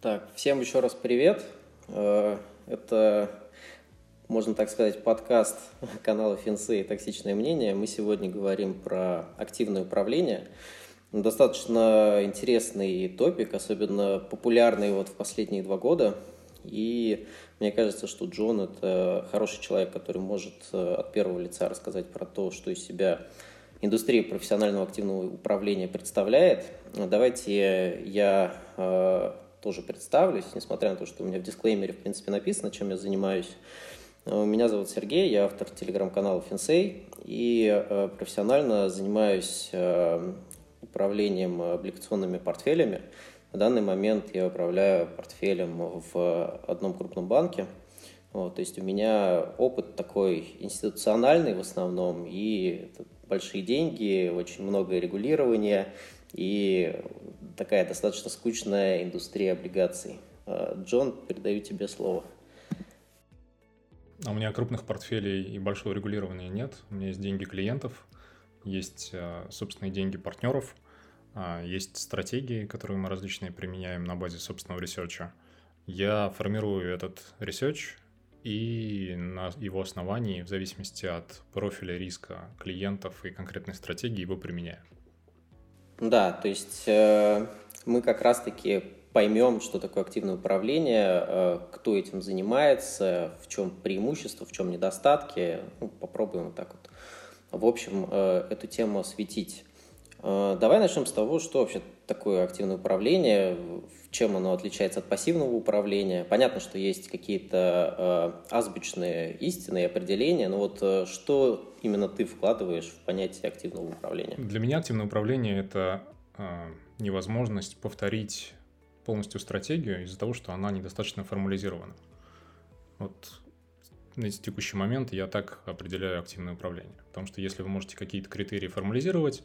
Так, всем еще раз привет. Э, это, можно так сказать, подкаст канала Финсы и «Токсичное мнение». Мы сегодня говорим про активное управление. Достаточно интересный топик, особенно популярный вот в последние два года. И мне кажется, что Джон – это хороший человек, который может э, от первого лица рассказать про то, что из себя индустрия профессионального активного управления представляет. Давайте я э, тоже представлюсь, несмотря на то, что у меня в дисклеймере, в принципе, написано, чем я занимаюсь. Э, меня зовут Сергей, я автор телеграм-канала Финсей и э, профессионально занимаюсь э, управлением облигационными портфелями. На данный момент я управляю портфелем в одном крупном банке. Вот, то есть у меня опыт такой институциональный в основном, и большие деньги, очень много регулирования, и такая достаточно скучная индустрия облигаций. А, Джон, передаю тебе слово. А у меня крупных портфелей и большого регулирования нет. У меня есть деньги клиентов, есть а, собственные деньги партнеров, есть стратегии, которые мы различные применяем на базе собственного ресерча. Я формирую этот research и на его основании, в зависимости от профиля риска клиентов и конкретной стратегии, его применяю. Да, то есть э, мы как раз-таки поймем, что такое активное управление, э, кто этим занимается, в чем преимущество, в чем недостатки. Ну, попробуем вот так вот. В общем, э, эту тему осветить. Э, давай начнем с того, что вообще такое активное управление, чем оно отличается от пассивного управления. Понятно, что есть какие-то э, азбучные истины и определения, но вот э, что именно ты вкладываешь в понятие активного управления? Для меня активное управление – это э, невозможность повторить полностью стратегию из-за того, что она недостаточно формализирована. Вот на текущий момент я так определяю активное управление. Потому что если вы можете какие-то критерии формализировать,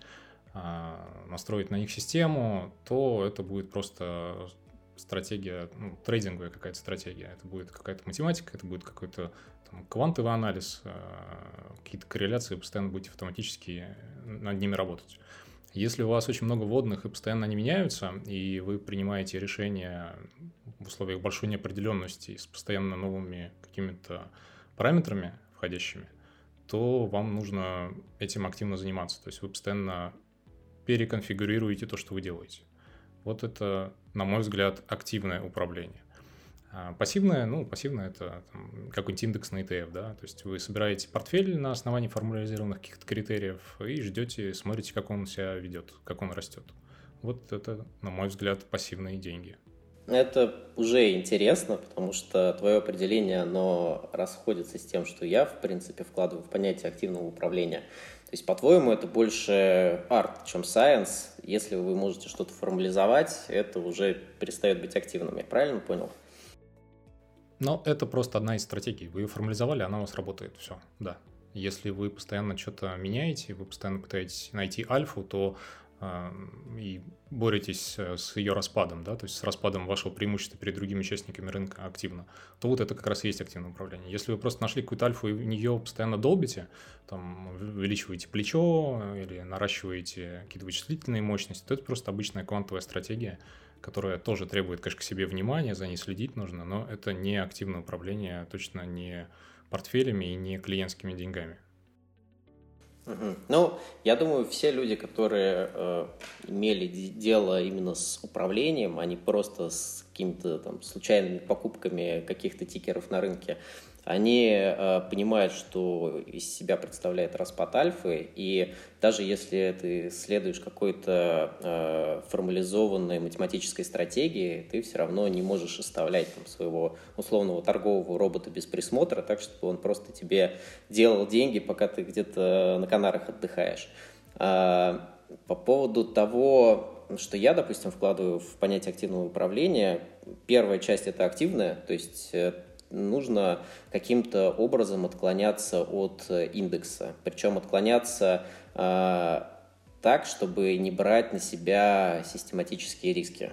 настроить на них систему, то это будет просто стратегия, ну, трейдинговая какая-то стратегия. Это будет какая-то математика, это будет какой-то там, квантовый анализ, а, какие-то корреляции, постоянно будете автоматически над ними работать. Если у вас очень много водных и постоянно они меняются, и вы принимаете решения в условиях большой неопределенности с постоянно новыми какими-то параметрами входящими, то вам нужно этим активно заниматься. То есть вы постоянно переконфигурируете то, что вы делаете. Вот это, на мой взгляд, активное управление. А пассивное, ну, пассивное это там, какой-нибудь индекс на ETF, да, то есть вы собираете портфель на основании формализированных каких-то критериев и ждете, смотрите, как он себя ведет, как он растет. Вот это, на мой взгляд, пассивные деньги. Это уже интересно, потому что твое определение, оно расходится с тем, что я, в принципе, вкладываю в понятие активного управления. То есть, по-твоему, это больше арт, чем science. Если вы можете что-то формализовать, это уже перестает быть активным. Я правильно понял? Но это просто одна из стратегий. Вы ее формализовали, она у вас работает. Все, да. Если вы постоянно что-то меняете, вы постоянно пытаетесь найти альфу, то и боретесь э, с ее распадом, да, то есть с распадом вашего преимущества перед другими участниками рынка активно, то вот это как раз и есть активное управление. Если вы просто нашли какую-то альфу и в нее постоянно долбите, там, увеличиваете плечо или наращиваете какие-то вычислительные мощности, то это просто обычная квантовая стратегия, которая тоже требует, конечно, к себе внимания, за ней следить нужно, но это не активное управление, точно не портфелями и не клиентскими деньгами. Ну, я думаю, все люди, которые э, имели дело именно с управлением, а не просто с какими-то там случайными покупками каких-то тикеров на рынке, они э, понимают, что из себя представляет распад альфы, и даже если ты следуешь какой-то э, формализованной математической стратегии, ты все равно не можешь оставлять там, своего условного торгового робота без присмотра, так, чтобы он просто тебе делал деньги, пока ты где-то на Канарах отдыхаешь. А, по поводу того, что я, допустим, вкладываю в понятие активного управления, первая часть это активная, то есть э, нужно каким-то образом отклоняться от э, индекса. Причем отклоняться э, так, чтобы не брать на себя систематические риски.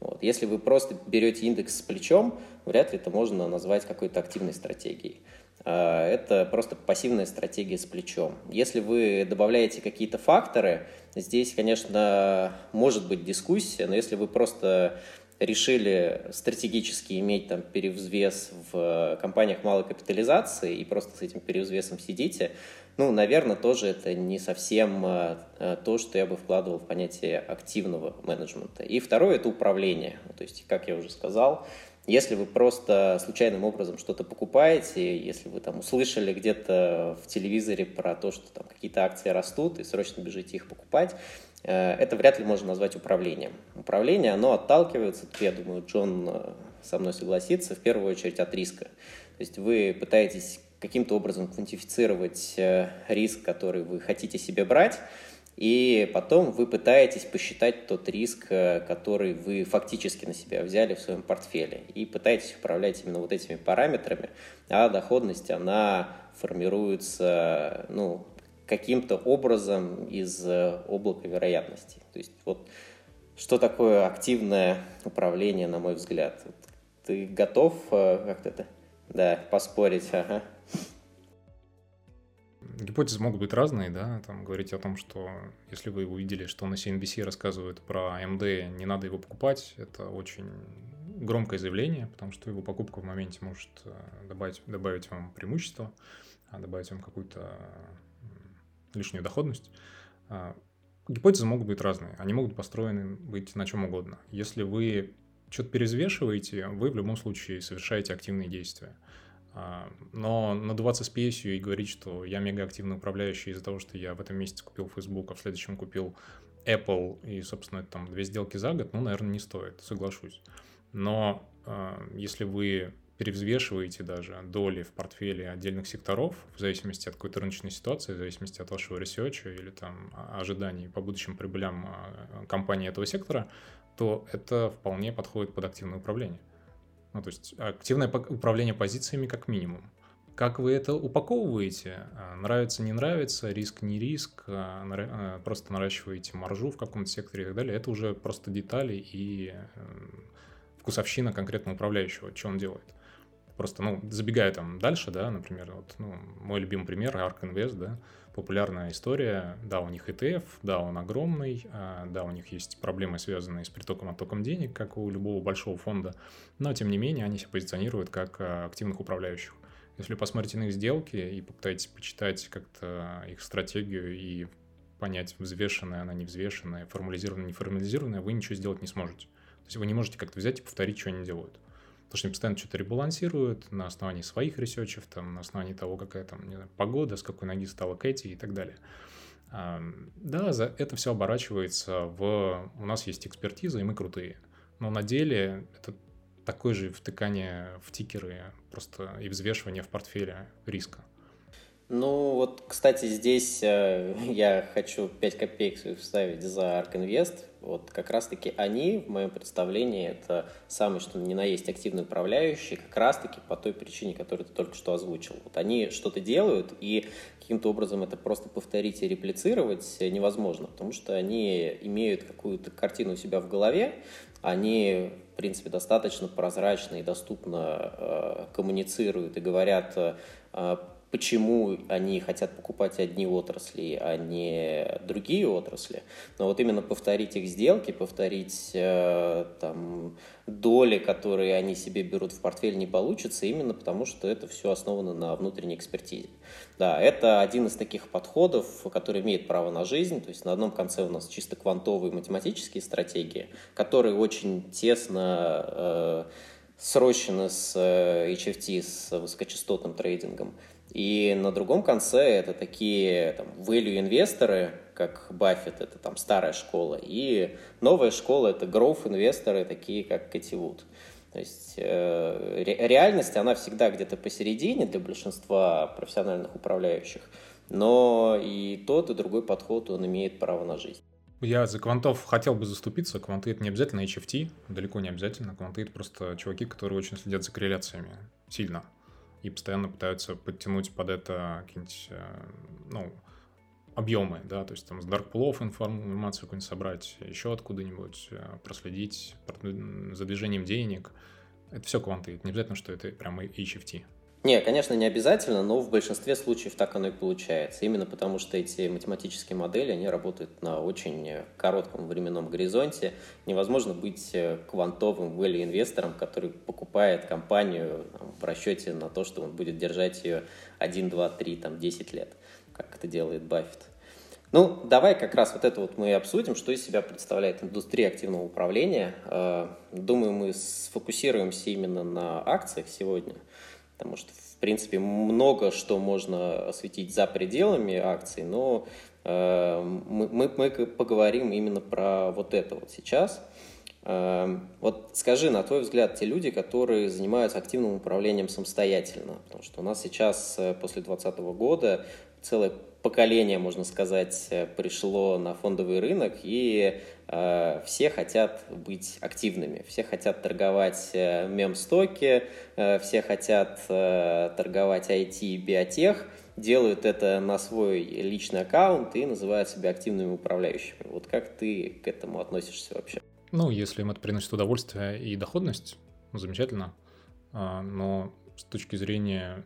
Вот. Если вы просто берете индекс с плечом, вряд ли это можно назвать какой-то активной стратегией. Э, это просто пассивная стратегия с плечом. Если вы добавляете какие-то факторы, здесь, конечно, может быть дискуссия, но если вы просто решили стратегически иметь там перевзвес в компаниях малой капитализации и просто с этим перевзвесом сидите, ну, наверное, тоже это не совсем э, э, то, что я бы вкладывал в понятие активного менеджмента. И второе – это управление. То есть, как я уже сказал, если вы просто случайным образом что-то покупаете, если вы там услышали где-то в телевизоре про то, что там какие-то акции растут и срочно бежите их покупать, э, это вряд ли можно назвать управлением. Управление, оно отталкивается, я думаю, Джон со мной согласится, в первую очередь от риска. То есть вы пытаетесь каким-то образом квантифицировать э, риск, который вы хотите себе брать, и потом вы пытаетесь посчитать тот риск, э, который вы фактически на себя взяли в своем портфеле, и пытаетесь управлять именно вот этими параметрами, а доходность, она формируется, ну, каким-то образом из э, облака вероятностей. То есть вот что такое активное управление, на мой взгляд? Ты готов как-то это, да, поспорить? Ага гипотезы могут быть разные, да, там говорить о том, что если вы увидели, что на CNBC рассказывают про AMD, не надо его покупать, это очень громкое заявление, потому что его покупка в моменте может э, добавить, добавить вам преимущество, а добавить вам какую-то лишнюю доходность. А, гипотезы могут быть разные, они могут построены быть на чем угодно. Если вы что-то перезвешиваете, вы в любом случае совершаете активные действия. А, но надуваться с песью и говорить, что я мега активный управляющий из-за того, что я в этом месяце купил Facebook, а в следующем купил Apple, и, собственно, там две сделки за год, ну, наверное, не стоит, соглашусь. Но э, если вы перевзвешиваете даже доли в портфеле отдельных секторов, в зависимости от какой-то рыночной ситуации, в зависимости от вашего ресерча или там ожиданий по будущим прибылям компании этого сектора, то это вполне подходит под активное управление. Ну, то есть активное управление позициями как минимум. Как вы это упаковываете? А, нравится, не нравится, риск, не риск, а, а, просто наращиваете маржу в каком-то секторе и так далее. Это уже просто детали и вкусовщина конкретно управляющего, что он делает. Просто, ну, забегая там дальше, да, например, вот, ну, мой любимый пример, ARK Invest, да, популярная история. Да, у них ETF, да, он огромный, а, да, у них есть проблемы, связанные с притоком оттоком денег, как у любого большого фонда, но, тем не менее, они себя позиционируют как а, активных управляющих. Если посмотрите на их сделки и попытаетесь почитать как-то их стратегию и понять, взвешенная она, не взвешенная, формализированная, не формализированная, вы ничего сделать не сможете. То есть вы не можете как-то взять и повторить, что они делают. Потому что они постоянно что-то ребалансируют на основании своих ресерчев, там, на основании того, какая там знаю, погода, с какой ноги стала Кэти и так далее. Да, за это все оборачивается в... У нас есть экспертиза, и мы крутые. Но на деле это такое же втыкание в тикеры просто и взвешивание в портфеле риска. Ну, вот, кстати, здесь э, я хочу 5 копеек вставить за Ark Invest. Вот как раз-таки они, в моем представлении, это самый что ни на есть активный управляющий, как раз-таки по той причине, которую ты только что озвучил. Вот они что-то делают, и каким-то образом это просто повторить и реплицировать невозможно, потому что они имеют какую-то картину у себя в голове, они, в принципе, достаточно прозрачно и доступно э, коммуницируют и говорят э, почему они хотят покупать одни отрасли, а не другие отрасли. Но вот именно повторить их сделки, повторить э, там, доли, которые они себе берут в портфель, не получится, именно потому что это все основано на внутренней экспертизе. Да, это один из таких подходов, который имеет право на жизнь. То есть на одном конце у нас чисто квантовые математические стратегии, которые очень тесно э, срощены с э, HFT, с высокочастотным трейдингом. И на другом конце это такие там, value инвесторы, как Баффет, это там старая школа, и новая школа это growth инвесторы, такие как Кэти Вуд. То есть э, ре, реальность, она всегда где-то посередине для большинства профессиональных управляющих, но и тот, и другой подход, он имеет право на жизнь. Я за квантов хотел бы заступиться. Кванты это не обязательно HFT, далеко не обязательно. Кванты это просто чуваки, которые очень следят за корреляциями сильно и постоянно пытаются подтянуть под это какие-нибудь, э, ну, объемы, да, то есть там с pool информацию какую-нибудь собрать, еще откуда-нибудь э, проследить за движением денег. Это все кванты, это не обязательно, что это прямо HFT. Не, конечно, не обязательно, но в большинстве случаев так оно и получается. Именно потому, что эти математические модели, они работают на очень коротком временном горизонте. Невозможно быть э, квантовым value инвестором, который покупает компанию там, в расчете на то, что он будет держать ее 1, 2, 3, там, 10 лет, как это делает Баффет. Ну, давай как раз вот это вот мы обсудим, что из себя представляет индустрия активного управления. Э, думаю, мы сфокусируемся именно на акциях сегодня – потому что, в принципе, много что можно осветить за пределами акций, но э, мы, мы, мы поговорим именно про вот это вот сейчас. Э, вот скажи, на твой взгляд, те люди, которые занимаются активным управлением самостоятельно, потому что у нас сейчас э, после 2020 года целое поколение, можно сказать, э, пришло на фондовый рынок, и э, все хотят быть активными, все хотят торговать э, мем-стоки, э, все хотят э, торговать IT и биотех, делают это на свой личный аккаунт и называют себя активными управляющими. Вот как ты к этому относишься вообще? Ну, если им это приносит удовольствие и доходность, замечательно. А, но с точки зрения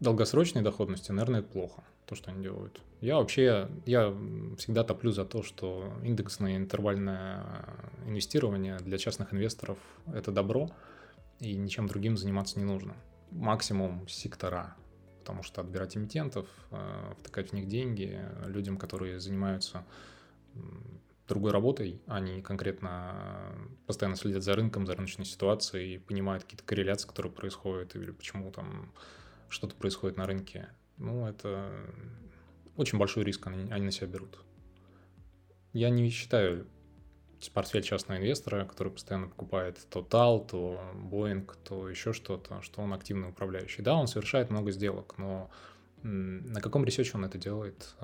долгосрочной доходности, наверное, это плохо, то, что они делают. Я вообще, я всегда топлю за то, что индексное интервальное инвестирование для частных инвесторов – это добро, и ничем другим заниматься не нужно. Максимум сектора, потому что отбирать эмитентов, э, втыкать в них деньги людям, которые занимаются другой работой, они конкретно постоянно следят за рынком, за рыночной ситуацией, понимают какие-то корреляции, которые происходят, или почему там что-то происходит на рынке, ну, это очень большой риск они, они на себя берут. Я не считаю портфель частного инвестора, который постоянно покупает то TAL, то Boeing, то еще что-то, что он активный управляющий. Да, он совершает много сделок, но на каком ресерче он это делает,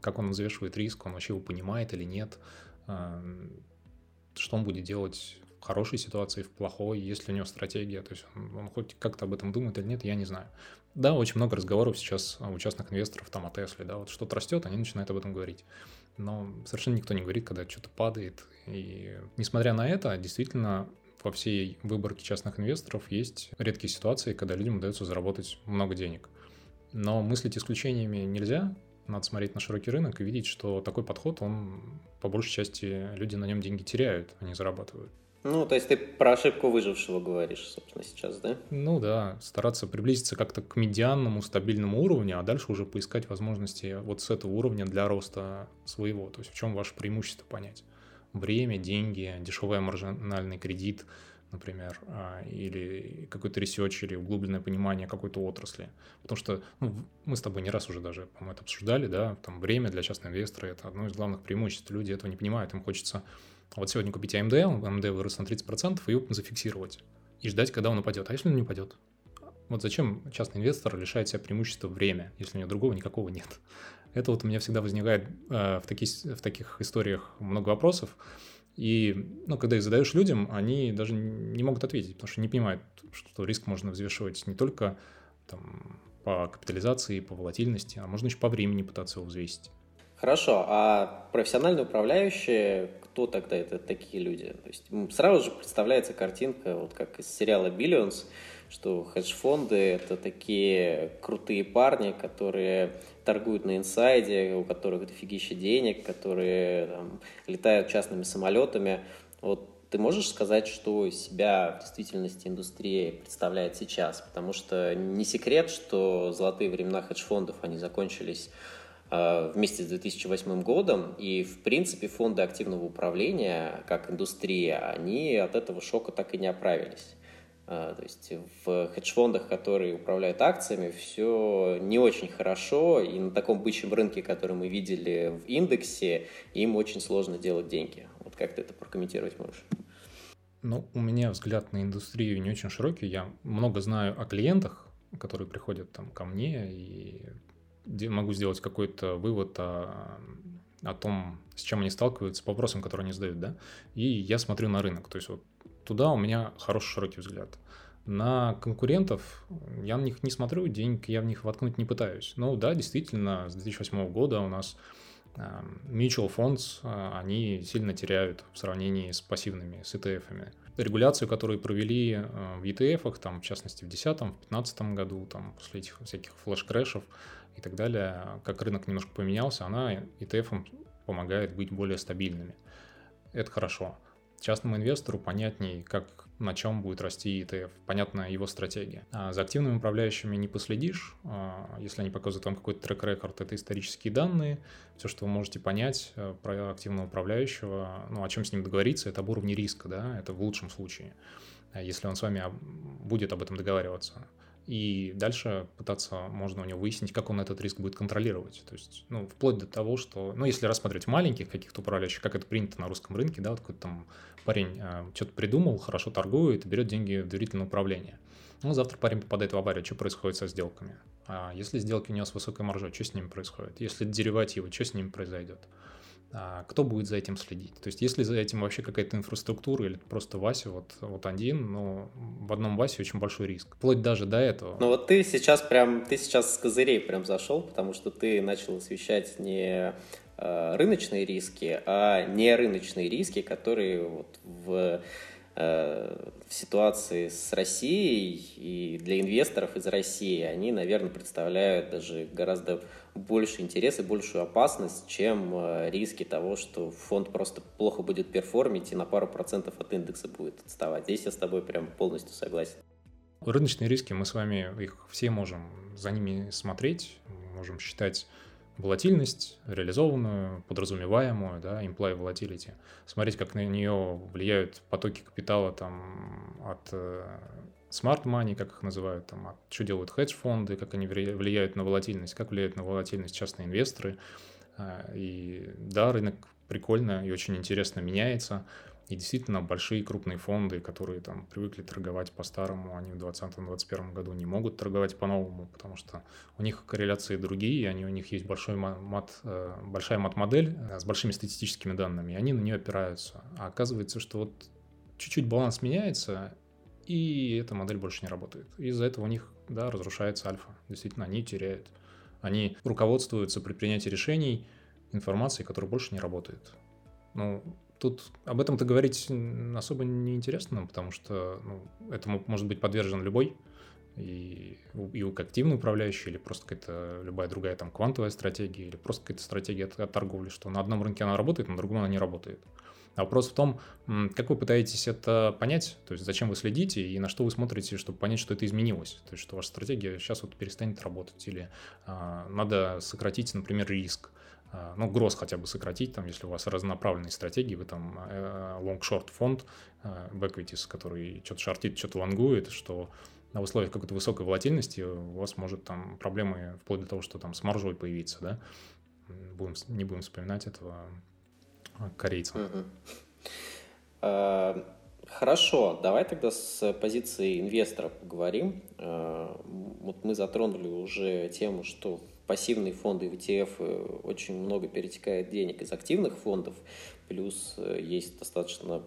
как он взвешивает риск, он вообще его понимает или нет, что он будет делать хорошей ситуации, в плохой, есть ли у него стратегия, то есть он, он хоть как-то об этом думает или нет, я не знаю. Да, очень много разговоров сейчас у частных инвесторов там о Тесле, да, вот что-то растет, они начинают об этом говорить. Но совершенно никто не говорит, когда что-то падает. И несмотря на это, действительно, во всей выборке частных инвесторов есть редкие ситуации, когда людям удается заработать много денег. Но мыслить исключениями нельзя, надо смотреть на широкий рынок и видеть, что такой подход, он по большей части люди на нем деньги теряют, а не зарабатывают. Ну, то есть ты про ошибку выжившего говоришь, собственно, сейчас, да? Ну да, стараться приблизиться как-то к медианному стабильному уровню, а дальше уже поискать возможности вот с этого уровня для роста своего. То есть в чем ваше преимущество понять? Время, деньги, дешевый маржинальный кредит, например, а, или какой-то research, или углубленное понимание какой-то отрасли. Потому что ну, мы с тобой не раз уже даже, по-моему, это обсуждали, да, там время для частного инвестора – это одно из главных преимуществ. Люди этого не понимают, им хочется вот сегодня купить AMD, AMD вырос на 30%, и зафиксировать. И ждать, когда он упадет. А если он не упадет? Вот зачем частный инвестор лишает себя преимущества время, если у него другого никакого нет? Это вот у меня всегда возникает э, в, таких, в таких историях много вопросов. И ну, когда их задаешь людям, они даже не могут ответить, потому что не понимают, что риск можно взвешивать не только там, по капитализации, по волатильности, а можно еще по времени пытаться его взвесить. Хорошо, а профессиональные управляющие, кто тогда это такие люди? То есть сразу же представляется картинка, вот как из сериала «Billions», что хедж-фонды – это такие крутые парни, которые торгуют на инсайде, у которых дофигища денег, которые там, летают частными самолетами. Вот ты можешь сказать, что себя в действительности индустрия представляет сейчас? Потому что не секрет, что золотые времена хедж-фондов, они закончились вместе с 2008 годом, и, в принципе, фонды активного управления, как индустрия, они от этого шока так и не оправились. Э, то есть в хедж-фондах, которые управляют акциями, все не очень хорошо, и на таком бычьем рынке, который мы видели в индексе, им очень сложно делать деньги. Вот как ты это прокомментировать можешь? Ну, у меня взгляд на индустрию не очень широкий. Я много знаю о клиентах, которые приходят там ко мне и могу сделать какой-то вывод о, о том, с чем они сталкиваются, по вопросам, которые они задают, да, и я смотрю на рынок, то есть вот туда у меня хороший широкий взгляд. На конкурентов я на них не смотрю, денег я в них воткнуть не пытаюсь. Ну да, действительно, с 2008 года у нас mutual funds, а, они сильно теряют в сравнении с пассивными, с ETF-ами. регуляцию, которую провели э, в ETF, там, в частности, в 2010, в 2015 году, там, после этих всяких флеш-крэшев и так далее, как рынок немножко поменялся, она ETF помогает быть более стабильными. Это хорошо. Частному инвестору понятней, как на чем будет расти ETF, понятна его стратегия. А за активными управляющими не последишь, а, если они показывают вам какой-то трек-рекорд, это исторические данные, все, что вы можете понять э, про активного управляющего, ну, о чем с ним договориться, это об уровне риска, да, это в лучшем случае, если он с вами будет об этом договариваться и дальше пытаться можно у него выяснить, как он этот риск будет контролировать. То есть, ну, вплоть до того, что, ну, если рассматривать маленьких каких-то управляющих, как это принято на русском рынке, да, вот какой-то там парень э, что-то придумал, хорошо торгует и берет деньги в доверительное управление. Ну, завтра парень попадает в аварию, что происходит со сделками? А если сделки у него с высокой маржой, что с ними происходит? Если деривативы, что с ними произойдет? А кто будет за этим следить? То есть, если за этим вообще какая-то инфраструктура или просто Вася вот, вот один, но в одном Васе очень большой риск. Вплоть даже до этого. Ну вот ты сейчас прям, ты сейчас с козырей прям зашел, потому что ты начал освещать не э, рыночные риски, а не рыночные риски, которые вот в Э, в ситуации с Россией и для инвесторов из России они, наверное, представляют даже гораздо больше интерес и большую опасность, чем э, риски того, что фонд просто плохо будет перформить и на пару процентов от индекса будет отставать. Здесь я с тобой прям полностью согласен. Рыночные риски, мы с вами их все можем за ними смотреть, можем считать волатильность, реализованную, подразумеваемую, да, implied volatility, смотреть, как на нее влияют потоки капитала там от э, smart money, как их называют, там, от, что делают хедж-фонды, как они влияют на волатильность, как влияют на волатильность частные инвесторы. Э, и да, рынок прикольно и очень интересно меняется. И действительно, большие крупные фонды, которые там привыкли торговать по-старому, они в 2020-2021 году не могут торговать по-новому, потому что у них корреляции другие, они, у них есть большой мат, э, большая мат-модель э, с большими статистическими данными, и они на нее опираются. А оказывается, что вот чуть-чуть баланс меняется, и эта модель больше не работает. Из-за этого у них, да, разрушается альфа. Действительно, они теряют. Они руководствуются при принятии решений информацией, которая больше не работает. Ну, тут об этом-то говорить особо не интересно, потому что ну, этому может быть подвержен любой, и, и активный управляющий, или просто какая-то любая другая там квантовая стратегия, или просто какая-то стратегия от, от торговли, что на одном рынке она работает, на другом она не работает. А вопрос в том, как вы пытаетесь это понять, то есть зачем вы следите и на что вы смотрите, чтобы понять, что это изменилось, то есть что ваша стратегия сейчас вот перестанет работать, или а, надо сократить, например, риск, а, ну, гроз хотя бы сократить, там, если у вас разнонаправленные стратегии, вы там э, long-short фонд, э, equities, который что-то шортит, что-то лонгует, что на условиях какой-то высокой волатильности у вас может там проблемы вплоть до того, что там с маржой появиться, да, будем, не будем вспоминать этого корейца. А, хорошо, давай тогда с позиции инвестора поговорим. А, вот мы затронули уже тему, что пассивные фонды в ETF э, очень много перетекает денег из активных фондов, плюс э, есть достаточно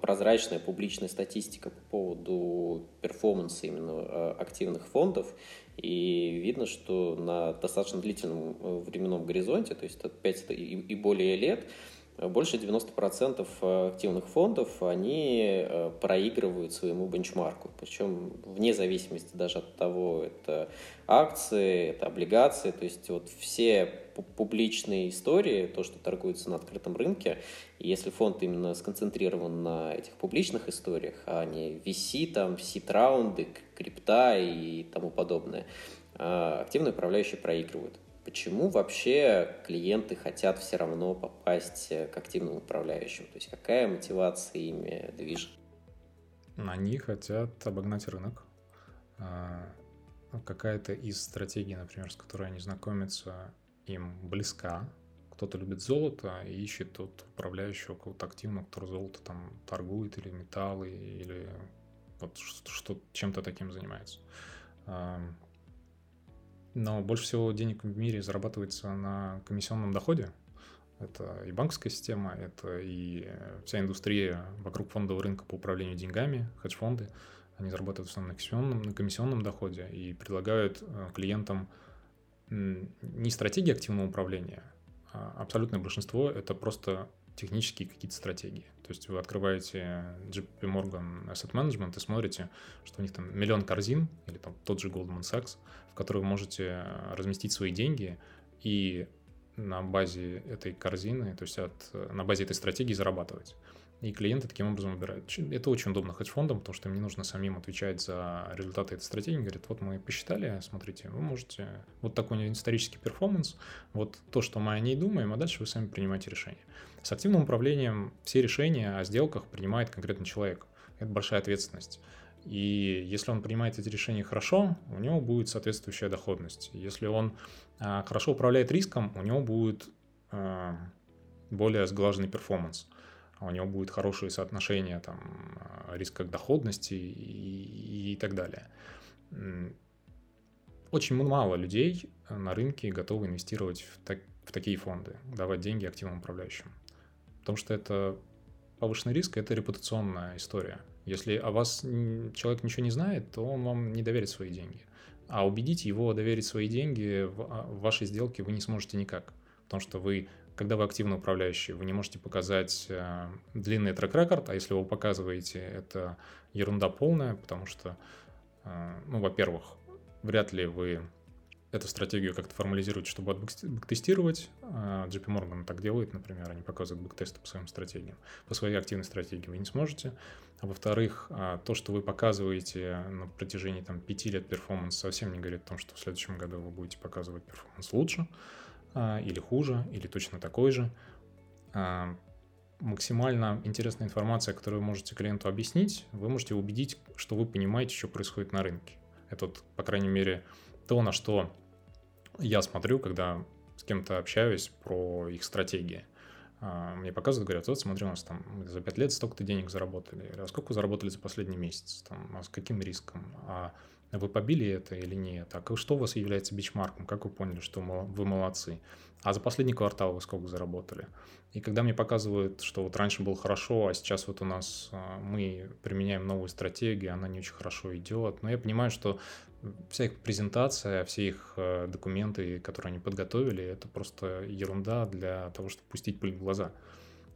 прозрачная публичная статистика по поводу перформанса именно э, активных фондов, и видно, что на достаточно длительном временном горизонте, то есть от 5 и более лет, больше 90% э, активных фондов, они э, проигрывают своему бенчмарку. Причем вне зависимости даже от того, это акции, это облигации. То есть вот все публичные истории, то, что торгуется на открытом рынке, если фонд именно сконцентрирован на этих публичных историях, а не VC, там, сит-раунды, крипта и тому подобное, э, активные управляющие проигрывают. Почему вообще клиенты хотят все равно попасть к активным управляющим? То есть какая мотивация ими движет? Они хотят обогнать рынок. А, ну, какая-то из стратегий, например, с которой они знакомятся, им близка. Кто-то любит золото и ищет тут управляющего какого-то активного, который золото там торгует или металлы, или вот что, чем-то таким занимается. Но больше всего денег в мире зарабатывается на комиссионном доходе. Это и банковская система, это и вся индустрия вокруг фондового рынка по управлению деньгами, хедж-фонды. Они зарабатывают в основном на комиссионном, на комиссионном доходе и предлагают э, клиентам не стратегии активного управления, а абсолютное большинство — это просто технические какие-то стратегии. То есть вы открываете JP Morgan Asset Management и смотрите, что у них там миллион корзин, или там тот же Goldman Sachs, в которые вы можете разместить свои деньги и на базе этой корзины, то есть от, на базе этой стратегии зарабатывать. И клиенты таким образом выбирают. Это очень удобно хедж-фондам, потому что им не нужно самим отвечать за результаты этой стратегии. Говорят, вот мы посчитали, смотрите, вы можете... Вот такой исторический перформанс, вот то, что мы о ней думаем, а дальше вы сами принимаете решение. С активным управлением все решения о сделках принимает конкретный человек. Это большая ответственность. И если он принимает эти решения хорошо, у него будет соответствующая доходность. Если он а, хорошо управляет риском, у него будет а, более сглаженный перформанс. У него будет хорошее соотношение там, а, риска к доходности и, и так далее. Очень мало людей на рынке готовы инвестировать в, так, в такие фонды, давать деньги активным управляющим. Потому что это повышенный риск, это репутационная история. Если о вас человек ничего не знает, то он вам не доверит свои деньги. А убедить его доверить свои деньги в, а, в вашей сделке вы не сможете никак. Потому что вы, когда вы активно управляющий, вы не можете показать э, длинный track record, а если вы показываете, это ерунда полная, потому что, э, ну, во-первых, вряд ли вы эту стратегию как-то формализируете, чтобы бэктестировать. А, JP Morgan так делает, например, они показывают бэктесты по своим стратегиям. По своей активной стратегии вы не сможете. А во-вторых, а, то, что вы показываете на протяжении там, 5 лет performance, совсем не говорит о том, что в следующем году вы будете показывать performance лучше а, или хуже, или точно такой же. Максимально интересная информация, которую вы можете клиенту объяснить, вы можете убедить, что вы понимаете, что происходит на рынке. Это, вот, по крайней мере, то, на что я смотрю, когда с кем-то общаюсь про их стратегии. А, мне показывают, говорят, вот смотри, у нас там за 5 лет столько-то денег заработали. А сколько заработали за последний месяц? Там, а с каким риском? А вы побили это или нет? А что у вас является бичмарком? Как вы поняли, что вы молодцы? А за последний квартал вы сколько заработали? И когда мне показывают, что вот раньше было хорошо, а сейчас вот у нас а, мы применяем новую стратегию, она не очень хорошо идет, но я понимаю, что вся их презентация, все их э, документы, которые они подготовили, это просто ерунда для того, чтобы пустить пыль в глаза.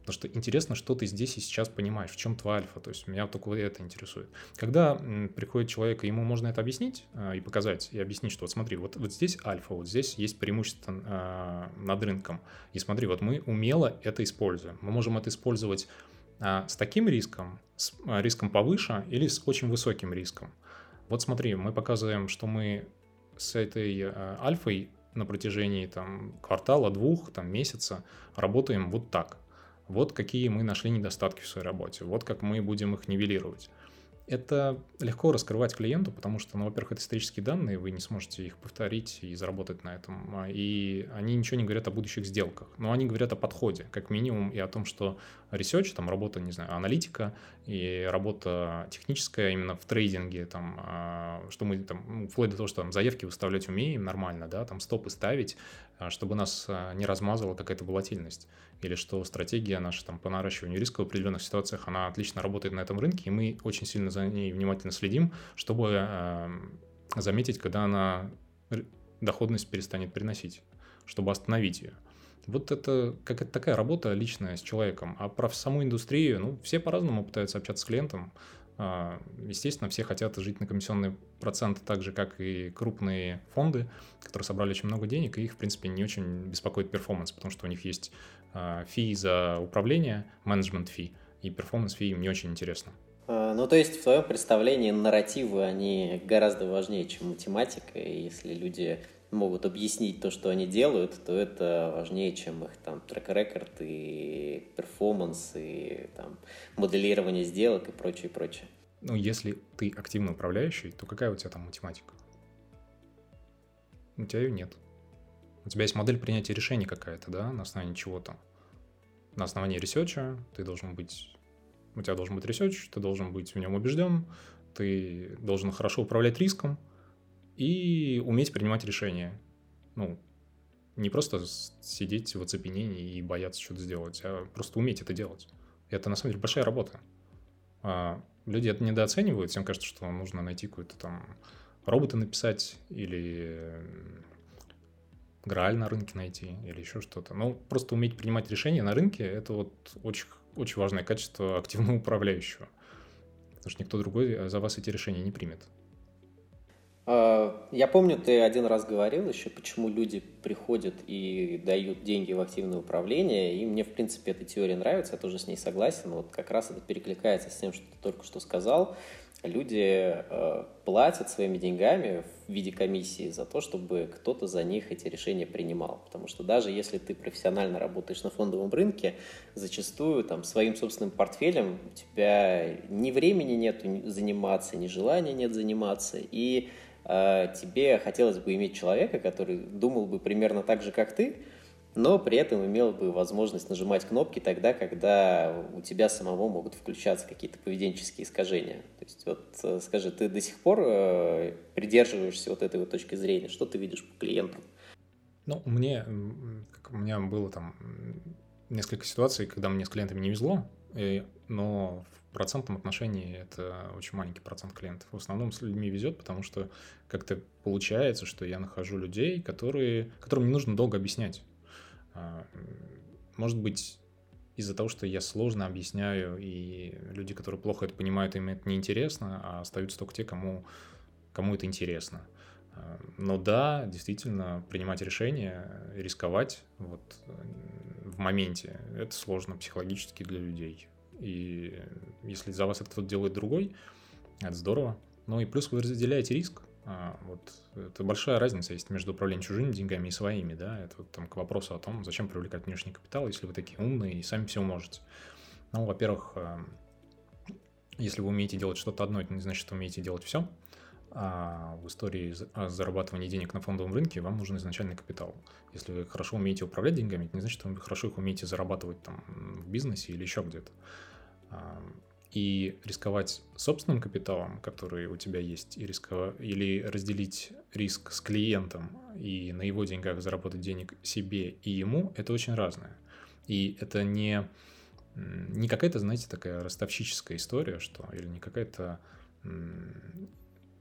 Потому что интересно, что ты здесь и сейчас понимаешь, в чем твой альфа. То есть меня только это интересует. Когда приходит человек, и ему можно это объяснить э, и показать, и объяснить, что вот смотри, вот, вот здесь альфа, вот здесь есть преимущество э, над рынком. И смотри, вот мы умело это используем. Мы можем это использовать э, с таким риском, с риском повыше или с очень высоким риском. Вот смотри, мы показываем, что мы с этой альфой на протяжении там, квартала, двух, там, месяца работаем вот так. Вот какие мы нашли недостатки в своей работе, вот как мы будем их нивелировать. Это легко раскрывать клиенту, потому что, ну, во-первых, это исторические данные, вы не сможете их повторить и заработать на этом. А, и они ничего не говорят о будущих сделках, но они говорят о подходе, как минимум, и о том, что research, там работа, не знаю, аналитика и работа техническая именно в трейдинге, там, а, что мы там, вплоть до того, что там заявки выставлять умеем нормально, да, там стопы ставить, чтобы нас не размазала какая-то волатильность или что стратегия наша там, по наращиванию риска в определенных ситуациях, она отлично работает на этом рынке, и мы очень сильно за ней внимательно следим, чтобы э, заметить, когда она доходность перестанет приносить, чтобы остановить ее. Вот это какая-то такая работа личная с человеком. А про саму индустрию, ну, все по-разному пытаются общаться с клиентом. А, естественно, все хотят жить на комиссионные проценты так же, как и крупные фонды, которые собрали очень много денег, и их, в принципе, не очень беспокоит performance, потому что у них есть а, fee за управление, management fee, и performance fee им не очень интересно. А, ну, то есть в твоем представлении нарративы, они гораздо важнее, чем математика, и если люди могут объяснить то, что они делают, то это важнее, чем их там track record и performance, и там моделирование сделок и прочее, прочее. Ну, если ты активно управляющий, то какая у тебя там математика? У тебя ее нет. У тебя есть модель принятия решений какая-то, да, на основании чего-то. На основании ресерча ты должен быть... У тебя должен быть research, ты должен быть в нем убежден, ты должен хорошо управлять риском, и уметь принимать решения. Ну, не просто сидеть в оцепенении и бояться что-то сделать, а просто уметь это делать. Это, на самом деле, большая работа. А люди это недооценивают, всем кажется, что нужно найти какой-то там робота написать или грааль на рынке найти или еще что-то. Ну, просто уметь принимать решения на рынке – это вот очень, очень важное качество активного управляющего. Потому что никто другой за вас эти решения не примет. А, я помню, ты один раз говорил еще, почему люди приходят и дают деньги в активное управление, и мне, в принципе, эта теория нравится, я тоже с ней согласен. Вот как раз это перекликается с тем, что ты только что сказал. Люди э, платят своими деньгами в виде комиссии за то, чтобы кто-то за них эти решения принимал. Потому что даже если ты профессионально работаешь на фондовом рынке, зачастую там своим собственным портфелем у тебя ни времени нет заниматься, ни желания нет заниматься, и тебе хотелось бы иметь человека, который думал бы примерно так же, как ты, но при этом имел бы возможность нажимать кнопки тогда, когда у тебя самого могут включаться какие-то поведенческие искажения. То есть вот э, скажи, ты до сих пор э, придерживаешься вот этой вот точки зрения, что ты видишь по клиентам? Ну, мне, у меня было там несколько ситуаций, когда мне с клиентами не везло, и, но процентном отношении это очень маленький процент клиентов. В основном с людьми везет, потому что как-то получается, что я нахожу людей, которые, которым не нужно долго объяснять. А, может быть, из-за того, что я сложно объясняю, и люди, которые плохо это понимают, им это неинтересно, а остаются только те, кому, кому это интересно. А, но да, действительно, принимать решения, рисковать вот в моменте, это сложно психологически для людей. И если за вас это кто-то делает другой, это здорово. Ну и плюс вы разделяете риск. А, вот это большая разница есть между управлением чужими деньгами и своими, да, это вот там к вопросу о том, зачем привлекать внешний капитал, если вы такие умные и сами все можете. Ну, во-первых, а, если вы умеете делать что-то одно, это не значит, что умеете делать все. А в истории зарабатывания денег на фондовом рынке вам нужен изначальный капитал. Если вы хорошо умеете управлять деньгами, это не значит, что вы хорошо их умеете зарабатывать там в бизнесе или еще где-то и рисковать собственным капиталом, который у тебя есть, и рисковать, или разделить риск с клиентом и на его деньгах заработать денег себе и ему, это очень разное. И это не, не какая-то, знаете, такая ростовщическая история, что, или не какая-то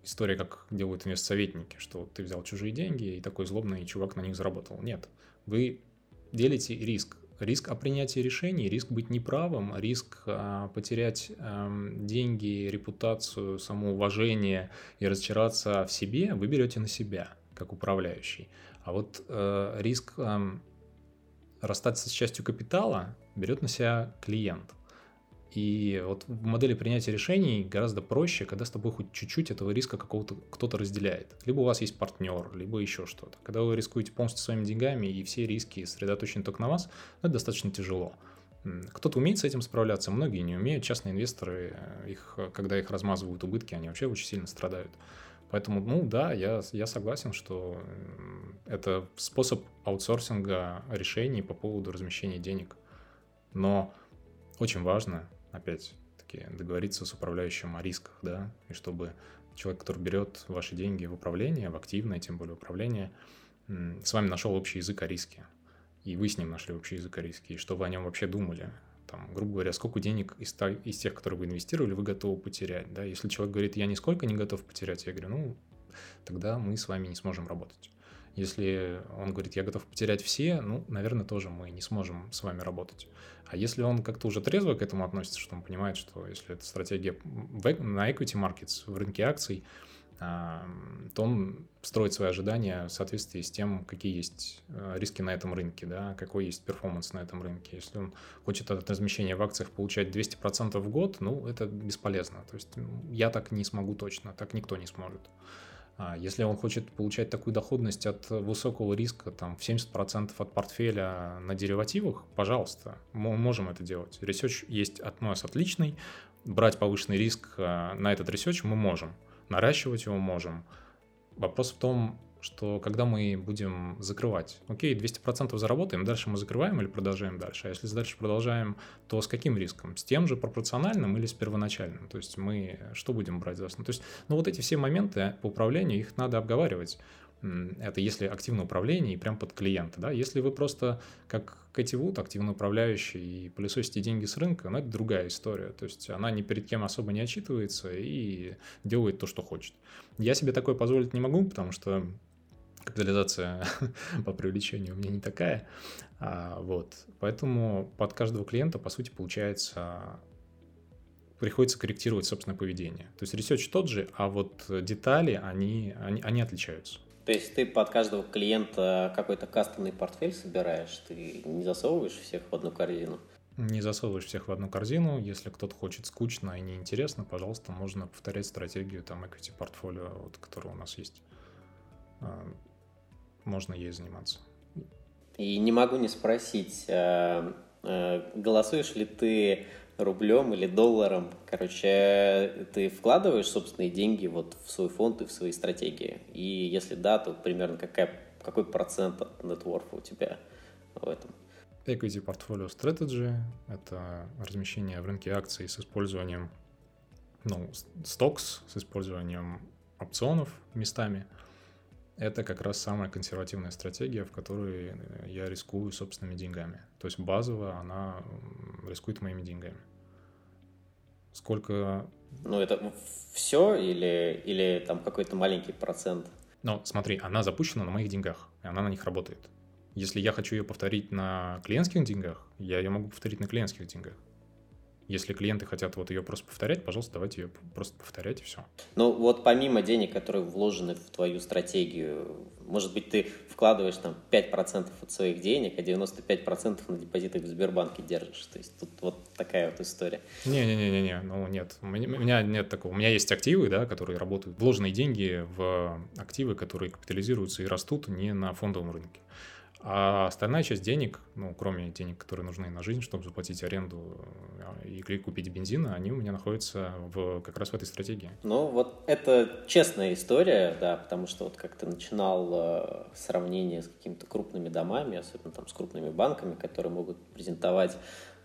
история, как делают инвестсоветники, что ты взял чужие деньги и такой злобный чувак на них заработал. Нет, вы делите риск Риск о принятии решений, риск быть неправым, риск а, потерять а, деньги, репутацию, самоуважение и разочароваться в себе вы берете на себя, как управляющий. А вот а, риск а, расстаться с частью капитала берет на себя клиент. И вот в модели принятия решений гораздо проще, когда с тобой хоть чуть-чуть этого риска какого-то кто-то разделяет. Либо у вас есть партнер, либо еще что-то. Когда вы рискуете полностью своими деньгами и все риски сосредоточены только на вас, это достаточно тяжело. Кто-то умеет с этим справляться, многие не умеют. Частные инвесторы, э, их, когда их размазывают убытки, они вообще очень сильно страдают. Поэтому, ну да, я, я согласен, что это способ аутсорсинга решений по поводу размещения денег. Но очень важно опять-таки, договориться с управляющим о рисках, да, и чтобы человек, который берет ваши деньги в управление, в активное, тем более управление, с вами нашел общий язык о риске, и вы с ним нашли общий язык о риске, и что вы о нем вообще думали, там, грубо говоря, сколько денег из, из тех, которые вы инвестировали, вы готовы потерять, да, если человек говорит, я нисколько не готов потерять, я говорю, ну, тогда мы с вами не сможем работать. Если он говорит, я готов потерять все, ну, наверное, тоже мы не сможем с вами работать. А если он как-то уже трезво к этому относится, что он понимает, что если это стратегия на equity markets, в рынке акций, а, то он строит свои ожидания в соответствии с тем, какие есть э, риски на этом рынке, да, какой есть перформанс на этом рынке. Если он хочет от размещения в акциях получать 200% в год, ну, это бесполезно. То есть я так не смогу точно, так никто не сможет. А если он хочет получать такую доходность от высокого риска, там, в 70% от портфеля на деривативах, пожалуйста, мы можем это делать. Research есть от нас отличный, брать повышенный риск а, на этот research мы можем, наращивать его можем. Вопрос в том, что когда мы будем закрывать, окей, 200% заработаем, дальше мы закрываем или продолжаем дальше? А если дальше продолжаем, то с каким риском? С тем же пропорциональным или с первоначальным? То есть мы что будем брать за основу? То есть, ну вот эти все моменты по управлению, их надо обговаривать. Это если активное управление и прям под клиента. Да? Если вы просто как Кэти Вуд, активно управляющий, и пылесосите деньги с рынка, ну, это другая история. То есть она ни перед кем особо не отчитывается и делает то, что хочет. Я себе такое позволить не могу, потому что капитализация по привлечению у меня не такая. А, вот. Поэтому под каждого клиента, по сути, получается приходится корректировать собственное поведение. То есть research тот же, а вот детали, они, они, они отличаются. То есть ты под каждого клиента какой-то кастомный портфель собираешь, ты не засовываешь всех в одну корзину? Не засовываешь всех в одну корзину. Если кто-то хочет скучно и неинтересно, пожалуйста, можно повторять стратегию там equity portfolio, вот, которая у нас есть. Можно ей заниматься. И не могу не спросить, а, а, голосуешь ли ты рублем или долларом. Короче, ты вкладываешь собственные деньги вот в свой фонд и в свои стратегии. И если да, то примерно какая, какой процент от нетворфа у тебя в этом? Equity Portfolio Strategy — это размещение в рынке акций с использованием ну, стокс, с использованием опционов местами. Это как раз самая консервативная стратегия, в которой я рискую собственными деньгами. То есть базово она рискует моими деньгами. Сколько... Ну, это все или, или там какой-то маленький процент? Ну, смотри, она запущена на моих деньгах, и она на них работает. Если я хочу ее повторить на клиентских деньгах, я ее могу повторить на клиентских деньгах. Если клиенты хотят вот ее просто повторять, пожалуйста, давайте ее просто повторять и все. Ну вот помимо денег, которые вложены в твою стратегию, может быть, ты вкладываешь там 5% от своих денег, а 95% на депозитах в Сбербанке держишь. То есть тут вот такая вот история. Не-не-не-не, ну нет, у меня нет такого. У меня есть активы, да, которые работают, вложенные деньги в активы, которые капитализируются и растут не на фондовом рынке. А остальная часть денег, ну, кроме денег, которые нужны на жизнь, чтобы заплатить аренду э, и купить бензин, они у меня находятся в, как раз в этой стратегии. Ну, вот это честная история, да, потому что вот как ты начинал э, сравнение с какими-то крупными домами, особенно там с крупными банками, которые могут презентовать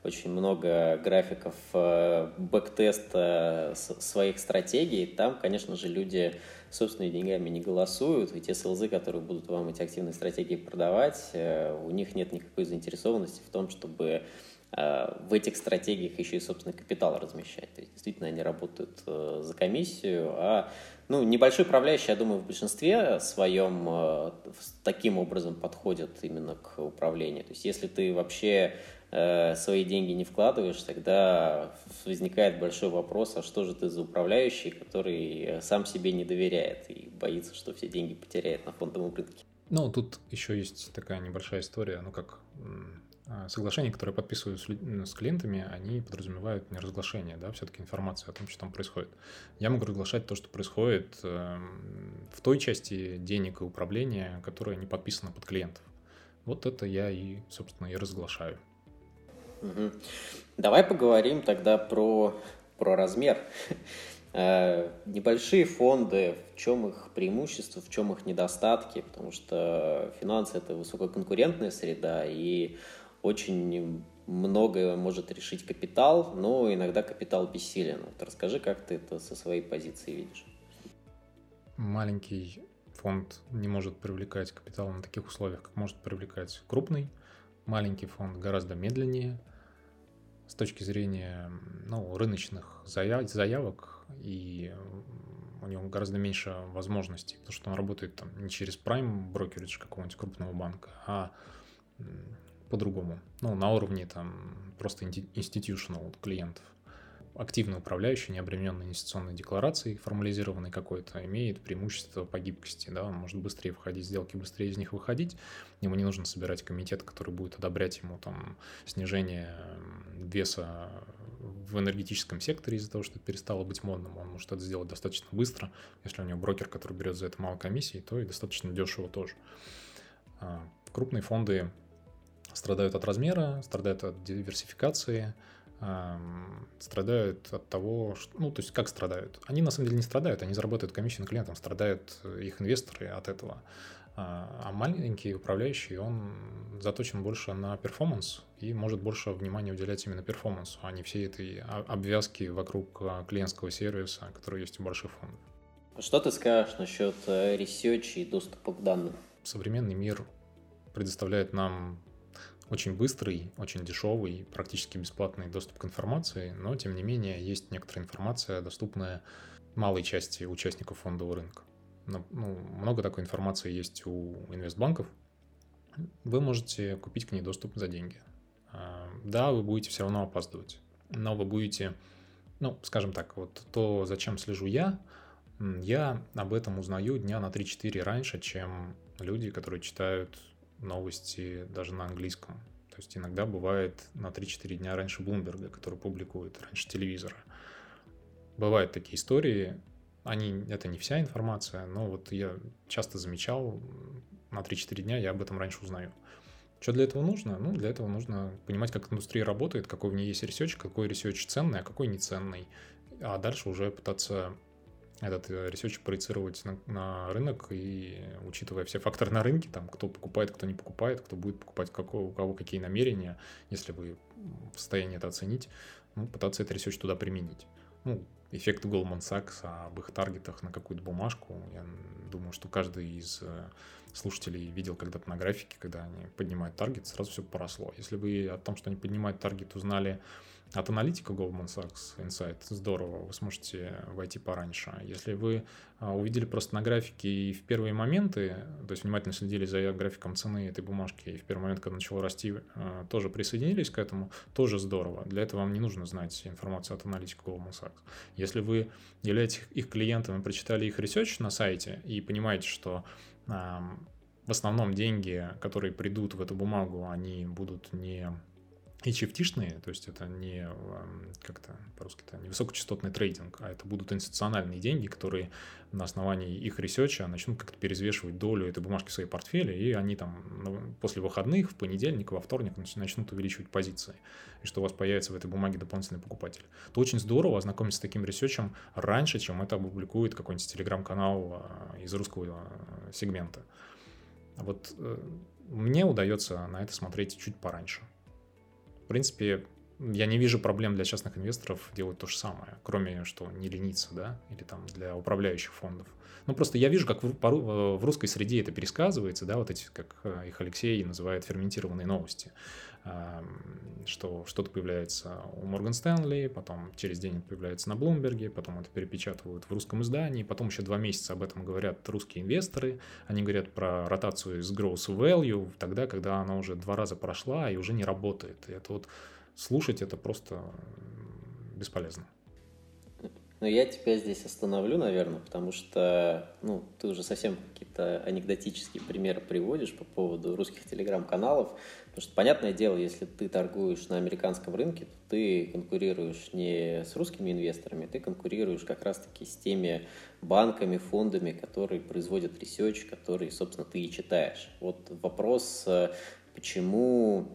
очень много графиков э, бэктеста своих стратегий. Там, конечно же, люди собственными деньгами не голосуют, и те СЛЗ, которые будут вам эти активные стратегии продавать, э, у них нет никакой заинтересованности в том, чтобы э, в этих стратегиях еще и собственный капитал размещать. То есть действительно они работают за комиссию, а ну, небольшой управляющий, я думаю, в большинстве своем таким образом подходят именно к управлению. То есть если ты вообще Э, свои деньги не вкладываешь, тогда возникает большой вопрос, а что же ты за управляющий, который сам себе не доверяет и боится, что все деньги потеряет на фондовом рынке. Ну, тут еще есть такая небольшая история, ну как а, соглашения, которые подписывают с клиентами, они подразумевают не разглашение, да, все-таки информацию о том, что там происходит. Я могу разглашать то, что происходит эм, в той части денег и управления, которая не подписана под клиентов. Вот это я и, собственно, и разглашаю. Угу. Давай поговорим тогда про, про размер. Э, небольшие фонды, в чем их преимущества, в чем их недостатки, потому что финансы – это высококонкурентная среда, и очень многое может решить капитал, но иногда капитал бессилен. Вот расскажи, как ты это со своей позиции видишь. Маленький фонд не может привлекать капитал на таких условиях, как может привлекать крупный. Маленький фонд гораздо медленнее – с точки зрения ну, рыночных заяв, заявок, и у него гораздо меньше возможностей, потому что он работает там не через Prime брокеридж какого-нибудь крупного банка, а по-другому. Ну, на уровне там просто institutional клиентов активно управляющий, не обремененный инвестиционной декларацией, формализированной какой-то, имеет преимущество по гибкости. Да? Он может быстрее входить в сделки, быстрее из них выходить. Ему не нужно собирать комитет, который будет одобрять ему там, снижение веса в энергетическом секторе из-за того, что это перестало быть модным. Он может это сделать достаточно быстро. Если у него брокер, который берет за это мало комиссий, то и достаточно дешево тоже. А, крупные фонды страдают от размера, страдают от диверсификации, страдают от того, что, ну, то есть как страдают? Они на самом деле не страдают, они зарабатывают комиссию на клиентам, страдают их инвесторы от этого. А, а маленький управляющий, он заточен больше на перформанс и может больше внимания уделять именно перформансу, а не всей этой обвязки вокруг а, клиентского сервиса, который есть у больших фондов. Что ты скажешь насчет э, ресерча и доступа к данным? Современный мир предоставляет нам очень быстрый, очень дешевый, практически бесплатный доступ к информации, но тем не менее есть некоторая информация, доступная малой части участников фондового рынка. ну, много такой информации есть у инвестбанков, вы можете купить к ней доступ за деньги. А, да, вы будете все равно опаздывать, но вы будете, ну, скажем так, вот то, зачем слежу я, я об этом узнаю дня на 3-4 раньше, чем люди, которые читают новости даже на английском. То есть иногда бывает на 3-4 дня раньше Блумберга, который публикует раньше телевизора. Бывают такие истории, они, это не вся информация, но вот я часто замечал, на 3-4 дня я об этом раньше узнаю. Что для этого нужно? Ну, для этого нужно понимать, как индустрия работает, какой в ней есть research, какой research ценный, а какой не ценный. А дальше уже пытаться этот э, research проецировать на, на рынок и учитывая все факторы на рынке, там, кто покупает, кто не покупает, кто будет покупать, какой, у кого какие намерения, если вы в состоянии это оценить, ну, пытаться этот research туда применить. Ну, эффект Goldman Sachs об их таргетах на какую-то бумажку, я думаю, что каждый из э, слушателей видел когда-то на графике, когда они поднимают таргет, сразу все поросло. Если вы о том, что они поднимают таргет, узнали от аналитика Goldman Sachs Insight, здорово, вы сможете войти пораньше. Если вы а, увидели просто на графике и в первые моменты, то есть внимательно следили за графиком цены этой бумажки, и в первый момент, когда начало расти, а, тоже присоединились к этому, тоже здорово. Для этого вам не нужно знать информацию от аналитика Goldman Sachs. Если вы являетесь их клиентом и прочитали их research на сайте и понимаете, что в основном деньги, которые придут в эту бумагу, они будут не HFT-шные, то есть это не как-то по-русски-то не высокочастотный трейдинг, а это будут институциональные деньги, которые на основании их ресерча начнут как-то перезвешивать долю этой бумажки в своей портфеле, и они там после выходных, в понедельник, во вторник начнут увеличивать позиции, и что у вас появится в этой бумаге дополнительный покупатель. То очень здорово ознакомиться с таким ресерчем раньше, чем это опубликует какой-нибудь телеграм-канал а, из русского а, сегмента. Вот э, мне удается на это смотреть чуть пораньше. В принципе, я не вижу проблем для частных инвесторов делать то же самое, кроме что не лениться, да, или там для управляющих фондов. Ну, просто я вижу, как в, в русской среде это пересказывается, да, вот эти, как э, их Алексей называет, ферментированные новости что что-то появляется у Морган Стэнли, потом через день это появляется на Блумберге, потом это перепечатывают в русском издании, потом еще два месяца об этом говорят русские инвесторы, они говорят про ротацию из growth value тогда, когда она уже два раза прошла и уже не работает. И это вот слушать это просто бесполезно. Ну, я тебя здесь остановлю, наверное, потому что, ну, ты уже совсем какие-то анекдотические примеры приводишь по поводу русских телеграм-каналов, потому что, понятное дело, если ты торгуешь на американском рынке, то ты конкурируешь не с русскими инвесторами, ты конкурируешь как раз-таки с теми банками, фондами, которые производят research, которые, собственно, ты и читаешь. Вот вопрос, э, почему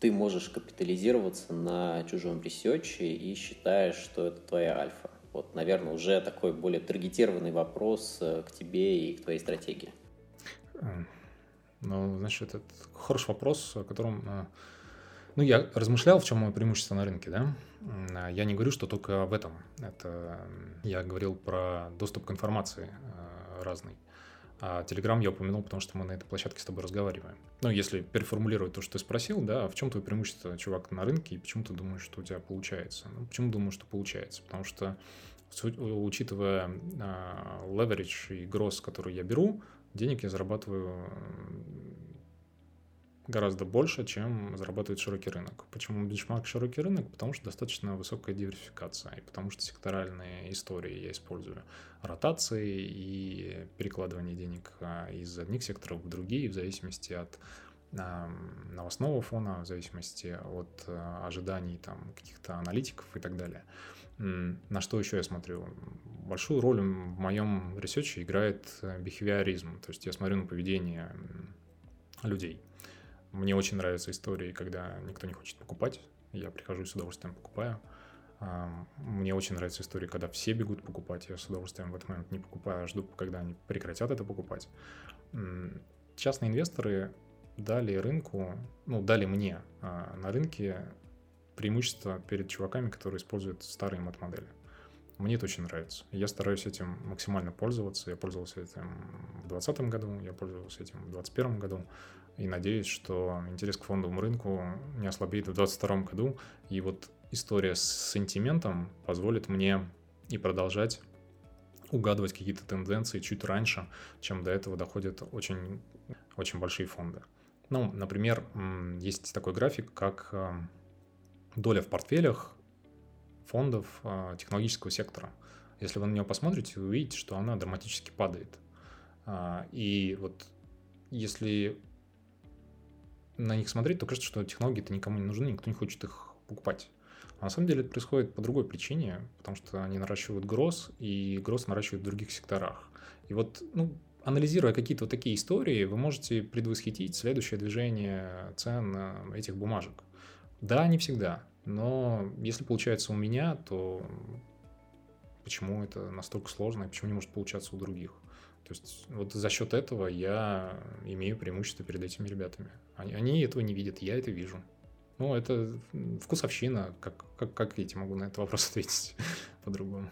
ты можешь капитализироваться на чужом ресерче и считаешь, что это твоя альфа. Вот, наверное, уже такой более таргетированный вопрос э, к тебе и к твоей стратегии. Ну, значит, это хороший вопрос, о котором... Э, ну, я размышлял, в чем мое преимущество на рынке, да. А я не говорю, что только в этом. Это я говорил про доступ к информации э, разной. А Telegram я упомянул, потому что мы на этой площадке с тобой разговариваем. Ну, если переформулировать то, что ты спросил, да, в чем твое преимущество, чувак, на рынке, и почему ты думаешь, что у тебя получается? Ну, почему думаю, что получается? Потому что, учитывая а, leverage и гроз, который я беру, денег я зарабатываю гораздо больше, чем зарабатывает широкий рынок. Почему бенчмарк широкий рынок? Потому что достаточно высокая диверсификация, и потому что секторальные истории я использую. Ротации и перекладывание денег а, из одних секторов в другие в зависимости от новостного фона, в зависимости от а, ожиданий там, каких-то аналитиков и так далее. На что еще я смотрю? Большую роль в моем ресерче играет бихевиоризм, то есть я смотрю на поведение людей – мне очень нравятся истории, когда никто не хочет покупать. Я прихожу и с удовольствием покупаю. Мне очень нравятся истории, когда все бегут покупать. Я с удовольствием в этот момент не покупаю, а жду, когда они прекратят это покупать. Частные инвесторы дали рынку, ну, дали мне а, на рынке преимущество перед чуваками, которые используют старые мат-модели. Мне это очень нравится. Я стараюсь этим максимально пользоваться. Я пользовался этим в 2020 году, я пользовался этим в 2021 году и надеюсь, что интерес к фондовому рынку не ослабеет в 2022 году. И вот история с сентиментом позволит мне и продолжать угадывать какие-то тенденции чуть раньше, чем до этого доходят очень, очень большие фонды. Ну, например, есть такой график, как э, доля в портфелях фондов э, технологического сектора. Если вы на нее посмотрите, вы увидите, что она драматически падает. А, и вот если на них смотреть, то кажется, что технологии-то никому не нужны, никто не хочет их покупать. А на самом деле это происходит по другой причине, потому что они наращивают гроз, и гроз наращивают в других секторах. И вот, ну, анализируя какие-то вот такие истории, вы можете предвосхитить следующее движение цен этих бумажек. Да, не всегда, но если получается у меня, то почему это настолько сложно и почему не может получаться у других? То есть вот за счет этого я имею преимущество перед этими ребятами. Они, они этого не видят, я это вижу. Ну, это вкусовщина. Как, как, как я тебе могу на этот вопрос ответить по-другому?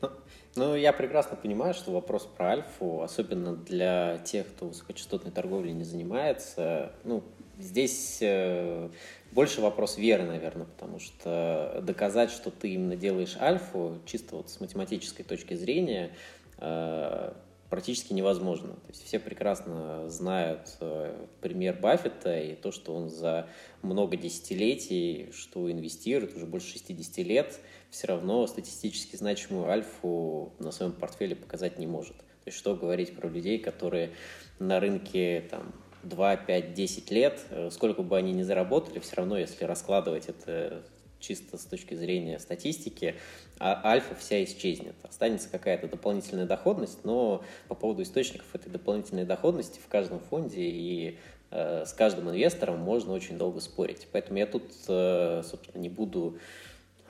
Ну, ну, я прекрасно понимаю, что вопрос про альфу, особенно для тех, кто высокочастотной торговлей не занимается, ну, здесь э, больше вопрос веры, наверное, потому что доказать, что ты именно делаешь альфу, чисто вот с математической точки зрения, э, практически невозможно. То есть все прекрасно знают э, пример Баффета и то, что он за много десятилетий, что инвестирует, уже больше 60 лет, все равно статистически значимую альфу на своем портфеле показать не может. То есть что говорить про людей, которые на рынке там, 2, 5, 10 лет, э, сколько бы они ни заработали, все равно, если раскладывать это чисто с точки зрения статистики, а альфа вся исчезнет. Останется какая-то дополнительная доходность, но по поводу источников этой дополнительной доходности в каждом фонде и э, с каждым инвестором можно очень долго спорить. Поэтому я тут, э, собственно, не буду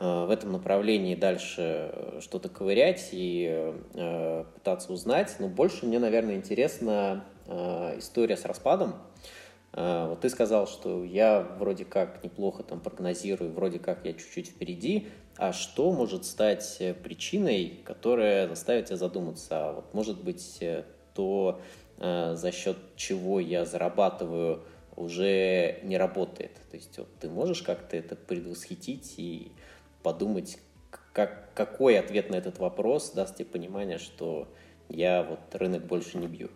в этом направлении дальше что-то ковырять и пытаться узнать. Но больше мне, наверное, интересна э, история с распадом. А, вот ты сказал, что я вроде как неплохо там прогнозирую, вроде как я чуть-чуть впереди, а что может стать э, причиной, которая заставит тебя задуматься? А вот может быть э, то, э, за счет чего я зарабатываю, уже не работает. То есть вот, ты можешь как-то это предвосхитить и подумать, как, какой ответ на этот вопрос даст тебе понимание, что я вот рынок больше не бью?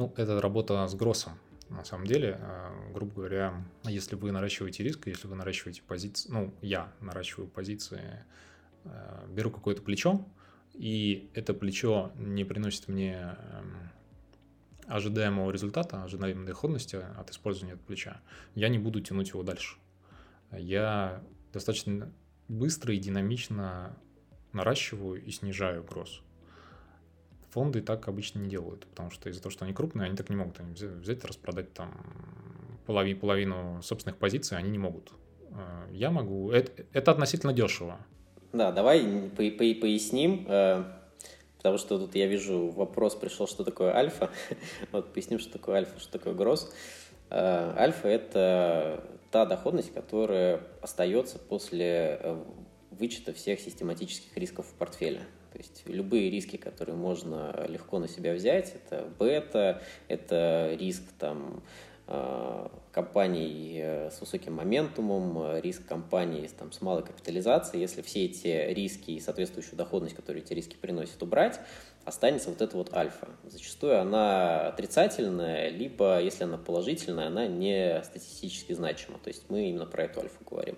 Ну, это работа с Гроссом на самом деле, э, грубо говоря, если вы наращиваете риск, если вы наращиваете позиции, ну, я наращиваю позиции, э, беру какое-то плечо, и это плечо не приносит мне эм, ожидаемого результата, ожидаемой доходности от использования этого плеча, я не буду тянуть его дальше. Я достаточно быстро и динамично наращиваю и снижаю гроз. Фонды так обычно не делают, потому что из-за того, что они крупные, они так не могут они взять, распродать там половину, половину собственных позиций, они не могут. Э, я могу. Это, это относительно дешево. Да, давай по по поясним, э, потому что тут я вижу вопрос пришел, что такое альфа. вот поясним, что такое альфа, что такое гроз. Э, альфа – это та доходность, которая остается после вычета всех систематических рисков в портфеле. То есть любые риски, которые можно легко на себя взять, это бета, это риск там, э, компаний э, с высоким моментумом, риск компаний там, с малой капитализацией. Если все эти риски и соответствующую доходность, которую эти риски приносят, убрать, останется вот эта вот альфа. Зачастую она отрицательная, либо, если она положительная, она не статистически значима. То есть мы именно про эту альфу говорим.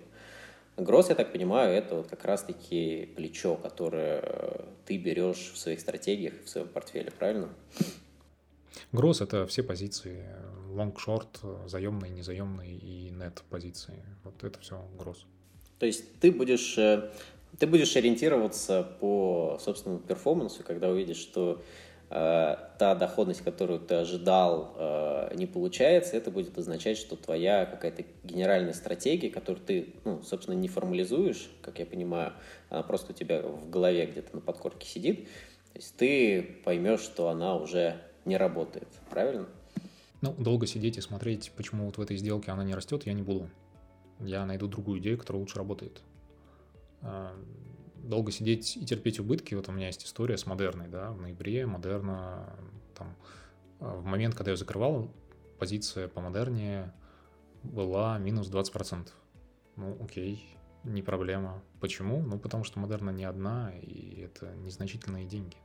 Гросс, я так понимаю, это вот как раз-таки плечо, которое э, ты берешь в своих стратегиях, в своем портфеле, правильно? Гросс – это все позиции. Лонг-шорт, заемные, незаемные и нет позиции. Вот это все гросс. То есть ты будешь, э, ты будешь ориентироваться по собственному перформансу, когда увидишь, что та доходность, которую ты ожидал, э, не получается, это будет означать, что твоя какая-то генеральная стратегия, которую ты, ну, собственно, не формализуешь, как я понимаю, она просто у тебя в голове где-то на подкорке сидит, то есть ты поймешь, что она уже не работает, правильно? Ну, долго сидеть и смотреть, почему вот в этой сделке она не растет, я не буду. Я найду другую идею, которая лучше работает. Э, долго сидеть и терпеть убытки. Вот у меня есть история с модерной, да, в ноябре модерна, там, а, в момент, когда я закрывал, позиция по модерне была минус 20%. Ну, окей, не проблема. Почему? Ну, потому что модерна не одна, и это незначительные деньги.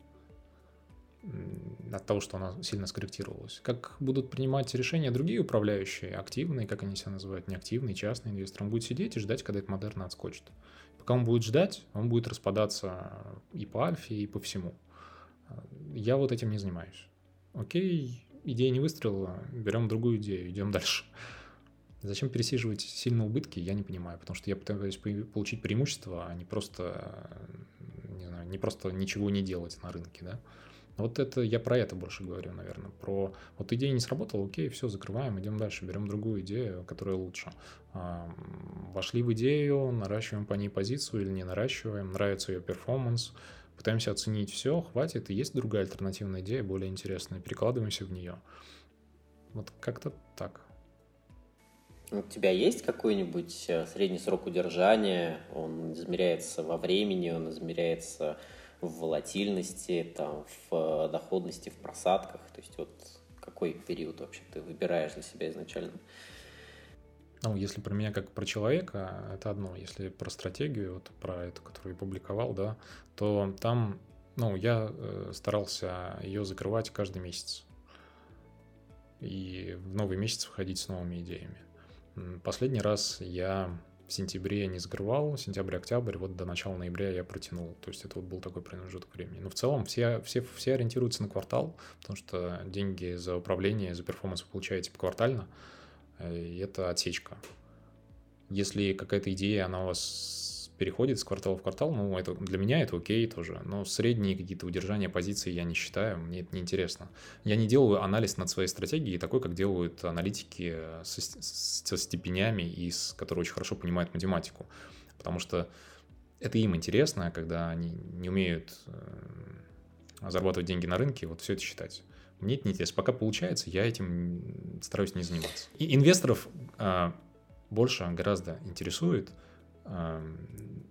От того, что она сильно скорректировалась. Как будут принимать решения другие управляющие, активные, как они себя называют, неактивные, частные инвесторы. Он будет сидеть и ждать, когда это модерна отскочит. Пока он будет ждать, он будет распадаться и по альфе, и по всему. Я вот этим не занимаюсь. Окей, идея не выстрелила, берем другую идею, идем дальше. Зачем пересиживать сильно убытки, я не понимаю, потому что я пытаюсь получить преимущество, а не просто, не знаю, не просто ничего не делать на рынке, да. Вот это я про это больше говорю, наверное. Про вот идея не сработала, окей, все, закрываем, идем дальше, берем другую идею, которая лучше. Вошли в идею, наращиваем по ней позицию или не наращиваем, нравится ее перформанс, пытаемся оценить все, хватит, и есть другая альтернативная идея, более интересная, перекладываемся в нее. Вот как-то так. У тебя есть какой-нибудь э, средний срок удержания? Он измеряется во времени, он измеряется в волатильности, там, в э, доходности, в просадках? То есть вот какой период вообще ты выбираешь для себя изначально? Ну, если про меня как про человека, это одно. Если про стратегию, вот про эту, которую я публиковал, да, то там, ну, я э, старался ее закрывать каждый месяц. И в новый месяц выходить с новыми идеями. Последний раз я в сентябре не закрывал, сентябрь-октябрь, вот до начала ноября я протянул. То есть это вот был такой промежуток времени. Но в целом все, все, все ориентируются на квартал, потому что деньги за управление, за перформанс вы получаете поквартально, и это отсечка. Если какая-то идея, она у вас переходит с квартала в квартал, ну, это, для меня это окей тоже, но средние какие-то удержания позиций я не считаю, мне это неинтересно. Я не делаю анализ над своей стратегией такой, как делают аналитики со, со степенями, и с, которые очень хорошо понимают математику, потому что это им интересно, когда они не умеют э, зарабатывать деньги на рынке, вот все это считать. Мне это не интересно. Пока получается, я этим стараюсь не заниматься. И инвесторов а, больше гораздо интересует,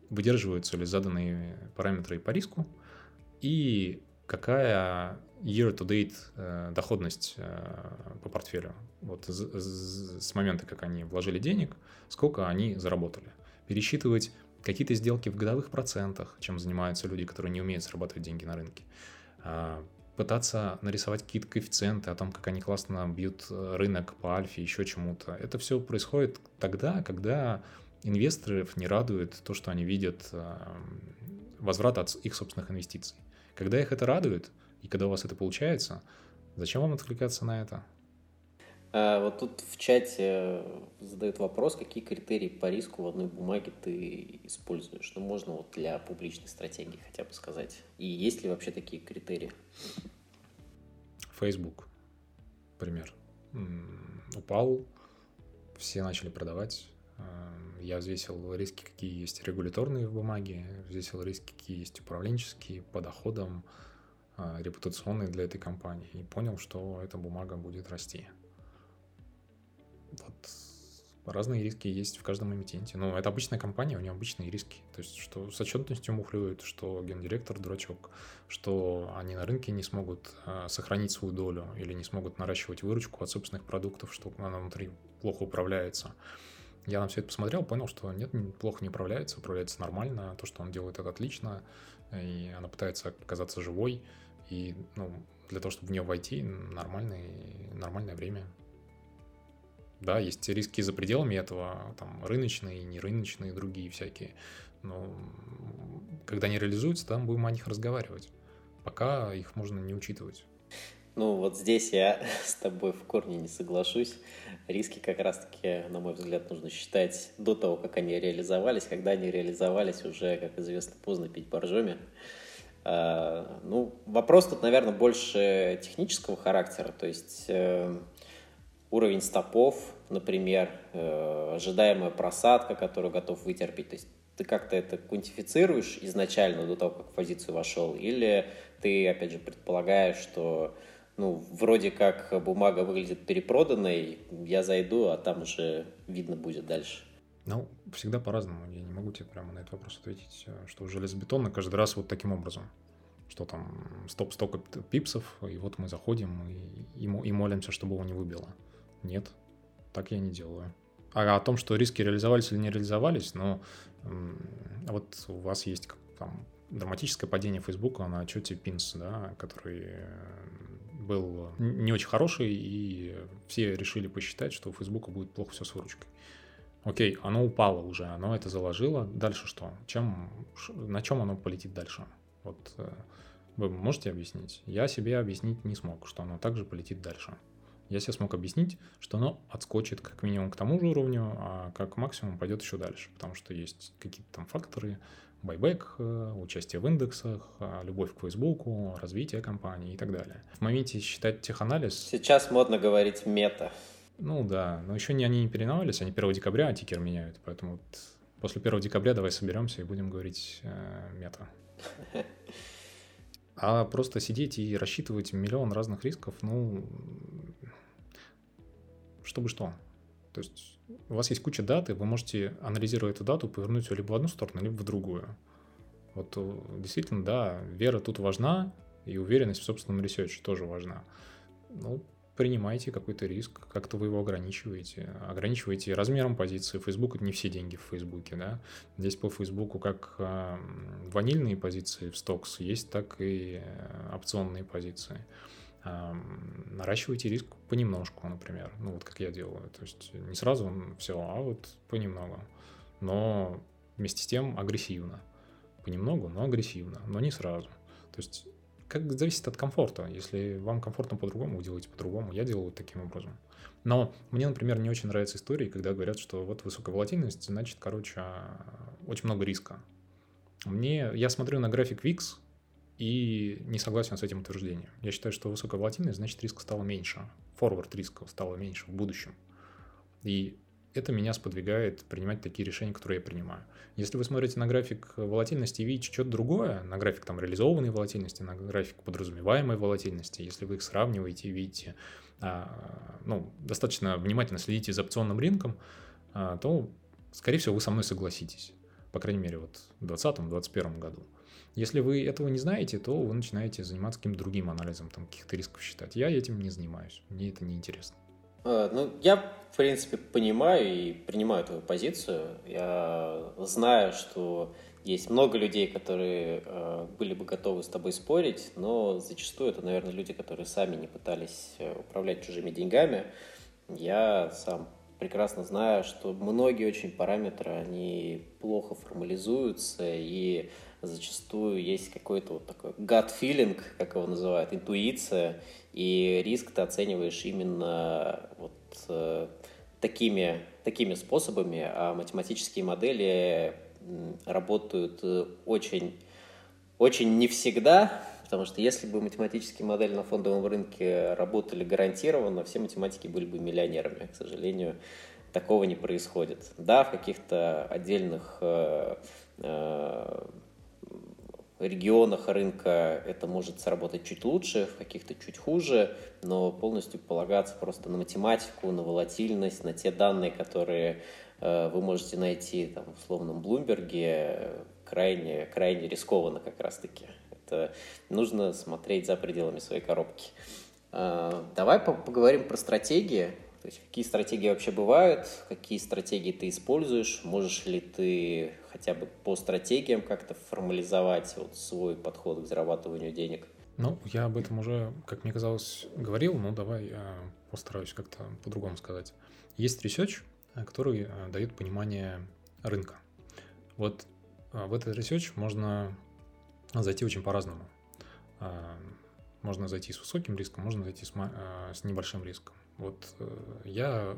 выдерживаются ли заданные параметры по риску и какая year-to-date э, доходность э, по портфелю. Вот с момента, как они вложили денег, сколько они заработали. Пересчитывать какие-то сделки в годовых процентах, чем занимаются люди, которые не умеют зарабатывать деньги на рынке. А, пытаться нарисовать какие-то коэффициенты о том, как они классно бьют э, рынок по альфе, еще чему-то. Это все происходит тогда, когда инвесторов не радует то, что они видят эм, возврат от их собственных инвестиций. Когда их это радует, и когда у вас это получается, зачем вам отвлекаться на это? А, вот тут в чате задают вопрос, какие критерии по риску в одной бумаге ты используешь. Ну, можно вот для публичной стратегии хотя бы сказать. И есть ли вообще такие критерии? Facebook, пример. Упал, все начали продавать, я взвесил риски, какие есть регуляторные в бумаге, взвесил риски, какие есть управленческие, по доходам, а, репутационные для этой компании. И понял, что эта бумага будет расти. Вот разные риски есть в каждом эмитенте. Но это обычная компания, у нее обычные риски. То есть, что с отчетностью мухлюют, что гендиректор дурачок, что они на рынке не смогут а, сохранить свою долю или не смогут наращивать выручку от собственных продуктов, что она внутри плохо управляется. Я на все это посмотрел, понял, что нет, плохо не управляется, управляется нормально, то, что он делает, это отлично, и она пытается казаться живой, и ну, для того, чтобы в нее войти, нормальное, нормальное время. Да, есть риски за пределами этого, там рыночные, нерыночные, другие всякие, но когда они реализуются, там будем о них разговаривать. Пока их можно не учитывать. Ну, вот здесь я с тобой в корне не соглашусь. Риски как раз-таки, на мой взгляд, нужно считать до того, как они реализовались. Когда они реализовались, уже, как известно, поздно пить боржоми. А, ну, вопрос тут, наверное, больше технического характера. То есть э, уровень стопов, например, э, ожидаемая просадка, которую готов вытерпеть. То есть ты как-то это квантифицируешь изначально до того, как в позицию вошел, или ты, опять же, предполагаешь, что ну, вроде как бумага выглядит перепроданной, я зайду, а там уже видно будет дальше. Ну, всегда по-разному. Я не могу тебе прямо на этот вопрос ответить, э, что железобетонно каждый раз вот таким образом. Что там стоп столько пипсов, и вот мы заходим и, и, и молимся, чтобы его не выбило. Нет, так я не делаю. А о том, что риски реализовались или не реализовались, ну, вот у вас есть там драматическое падение Фейсбука на отчете Пинс, да, который э, был не очень хороший, и все решили посчитать, что у Фейсбука будет плохо все с выручкой. Окей, оно упало уже, оно это заложило. Дальше что? Чем, на чем оно полетит дальше? Вот э, вы можете объяснить? Я себе объяснить не смог, что оно также полетит дальше. Я себе смог объяснить, что оно отскочит как минимум к тому же уровню, а как максимум пойдет еще дальше, потому что есть какие-то там факторы, байбек, э, участие в индексах, э, любовь к Фейсбуку, развитие компании и так далее. В моменте считать теханализ... Сейчас модно говорить мета. Ну да, но еще не они не переименовались, они 1 декабря тикер меняют, поэтому вот после 1 декабря давай соберемся и будем говорить э, мета. А просто сидеть и рассчитывать миллион разных рисков, ну, чтобы что? То есть у вас есть куча даты, вы можете, анализируя эту дату, повернуть ее либо в одну сторону, либо в другую. Вот э, действительно, да, вера тут важна, и уверенность в собственном ресерче тоже важна. Ну, принимайте какой-то риск, как-то вы его ограничиваете. Ограничиваете размером позиции. Facebook — это не все деньги в Фейсбуке, да. Здесь по Фейсбуку как э, ванильные позиции в стокс есть, так и э, опционные позиции. Наращивайте риск понемножку, например. Ну, вот как я делаю. То есть не сразу все, а вот понемногу. Но вместе с тем агрессивно. Понемногу, но агрессивно, но не сразу. То есть как зависит от комфорта. Если вам комфортно по-другому, вы делаете по-другому. Я делаю вот таким образом. Но мне, например, не очень нравятся истории, когда говорят, что вот высокая волатильность, значит, короче, очень много риска. Мне, я смотрю на график VIX и не согласен с этим утверждением. Я считаю, что высокая волатильность, значит, риска стало меньше. Форвард риска стало меньше в будущем. И это меня сподвигает принимать такие решения, которые я принимаю. Если вы смотрите на график волатильности и видите что-то другое, на график там реализованной волатильности, на график подразумеваемой волатильности, если вы их сравниваете и видите, а, ну, достаточно внимательно следите за опционным а, то, скорее всего, вы со мной согласитесь. По крайней мере, вот в 2020-2021 году. Если вы этого не знаете, то вы начинаете заниматься каким-то другим анализом, там, каких-то рисков считать. Я этим не занимаюсь, мне это не интересно. Э, ну, я, в принципе, понимаю и принимаю твою позицию. Я знаю, что есть много людей, которые э, были бы готовы с тобой спорить, но зачастую это, наверное, люди, которые сами не пытались э, управлять чужими деньгами. Я сам прекрасно знаю, что многие очень параметры, они плохо формализуются, и зачастую есть какой-то вот такой gut feeling, как его называют, интуиция, и риск ты оцениваешь именно вот э, такими, такими способами, а математические модели работают э, очень, очень не всегда, потому что если бы математические модели на фондовом рынке работали гарантированно, все математики были бы миллионерами. К сожалению, такого не происходит. Да, в каких-то отдельных э, регионах рынка это может сработать чуть лучше, в каких-то чуть хуже, но полностью полагаться просто на математику, на волатильность, на те данные, которые э, вы можете найти там, в условном Блумберге, крайне, крайне рискованно как раз-таки. Это нужно смотреть за пределами своей коробки. Э, давай поговорим про стратегии. То есть какие стратегии вообще бывают, какие стратегии ты используешь, можешь ли ты хотя бы по стратегиям как-то формализовать вот свой подход к зарабатыванию денег? Ну, я об этом уже, как мне казалось, говорил, но давай я постараюсь как-то по-другому сказать. Есть research, который э, дает понимание рынка. Вот э, в этот research можно зайти очень по-разному. Э, можно зайти с высоким риском, можно зайти с, с небольшим риском. Вот я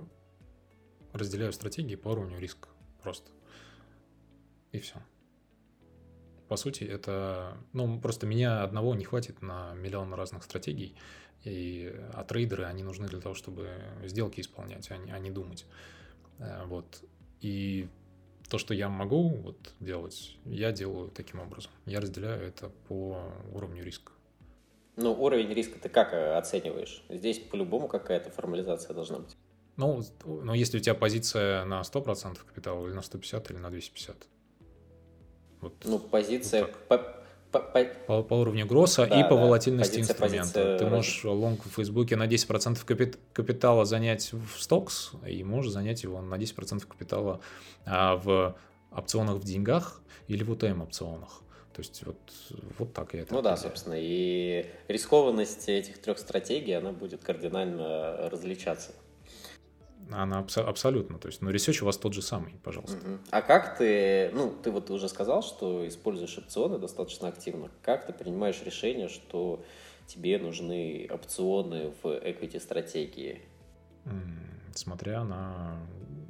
разделяю стратегии по уровню риска просто. И все. По сути, это... Ну, просто меня одного не хватит на миллион разных стратегий. И, а трейдеры, они нужны для того, чтобы сделки исполнять, а не, а не думать. Э, вот. И то, что я могу вот делать, я делаю таким образом. Я разделяю это по уровню риска. Ну, уровень риска ты как э, оцениваешь? Здесь по-любому какая-то формализация должна быть. Ну, но если у тебя позиция на 100% капитала или на 150 или на 250, вот, ну, позиция вот по, по... По, уровню гросса да, и по да, волатильности позиция, инструмента. Позиция... Ты можешь лонг в Фейсбуке на 10% капит, капитала занять в стокс, и можешь занять его на 10% капитала а, в опционах в деньгах или в OTM опционах. То есть вот, вот так я это Ну да, собственно, и рискованность этих трех стратегий, она будет кардинально различаться. Она абс- абсолютно, то есть, ну, research у вас тот же самый, пожалуйста. Угу. А как ты, ну, ты вот уже сказал, что используешь опционы достаточно активно. Как ты принимаешь решение, что тебе нужны опционы в equity стратегии? Смотря на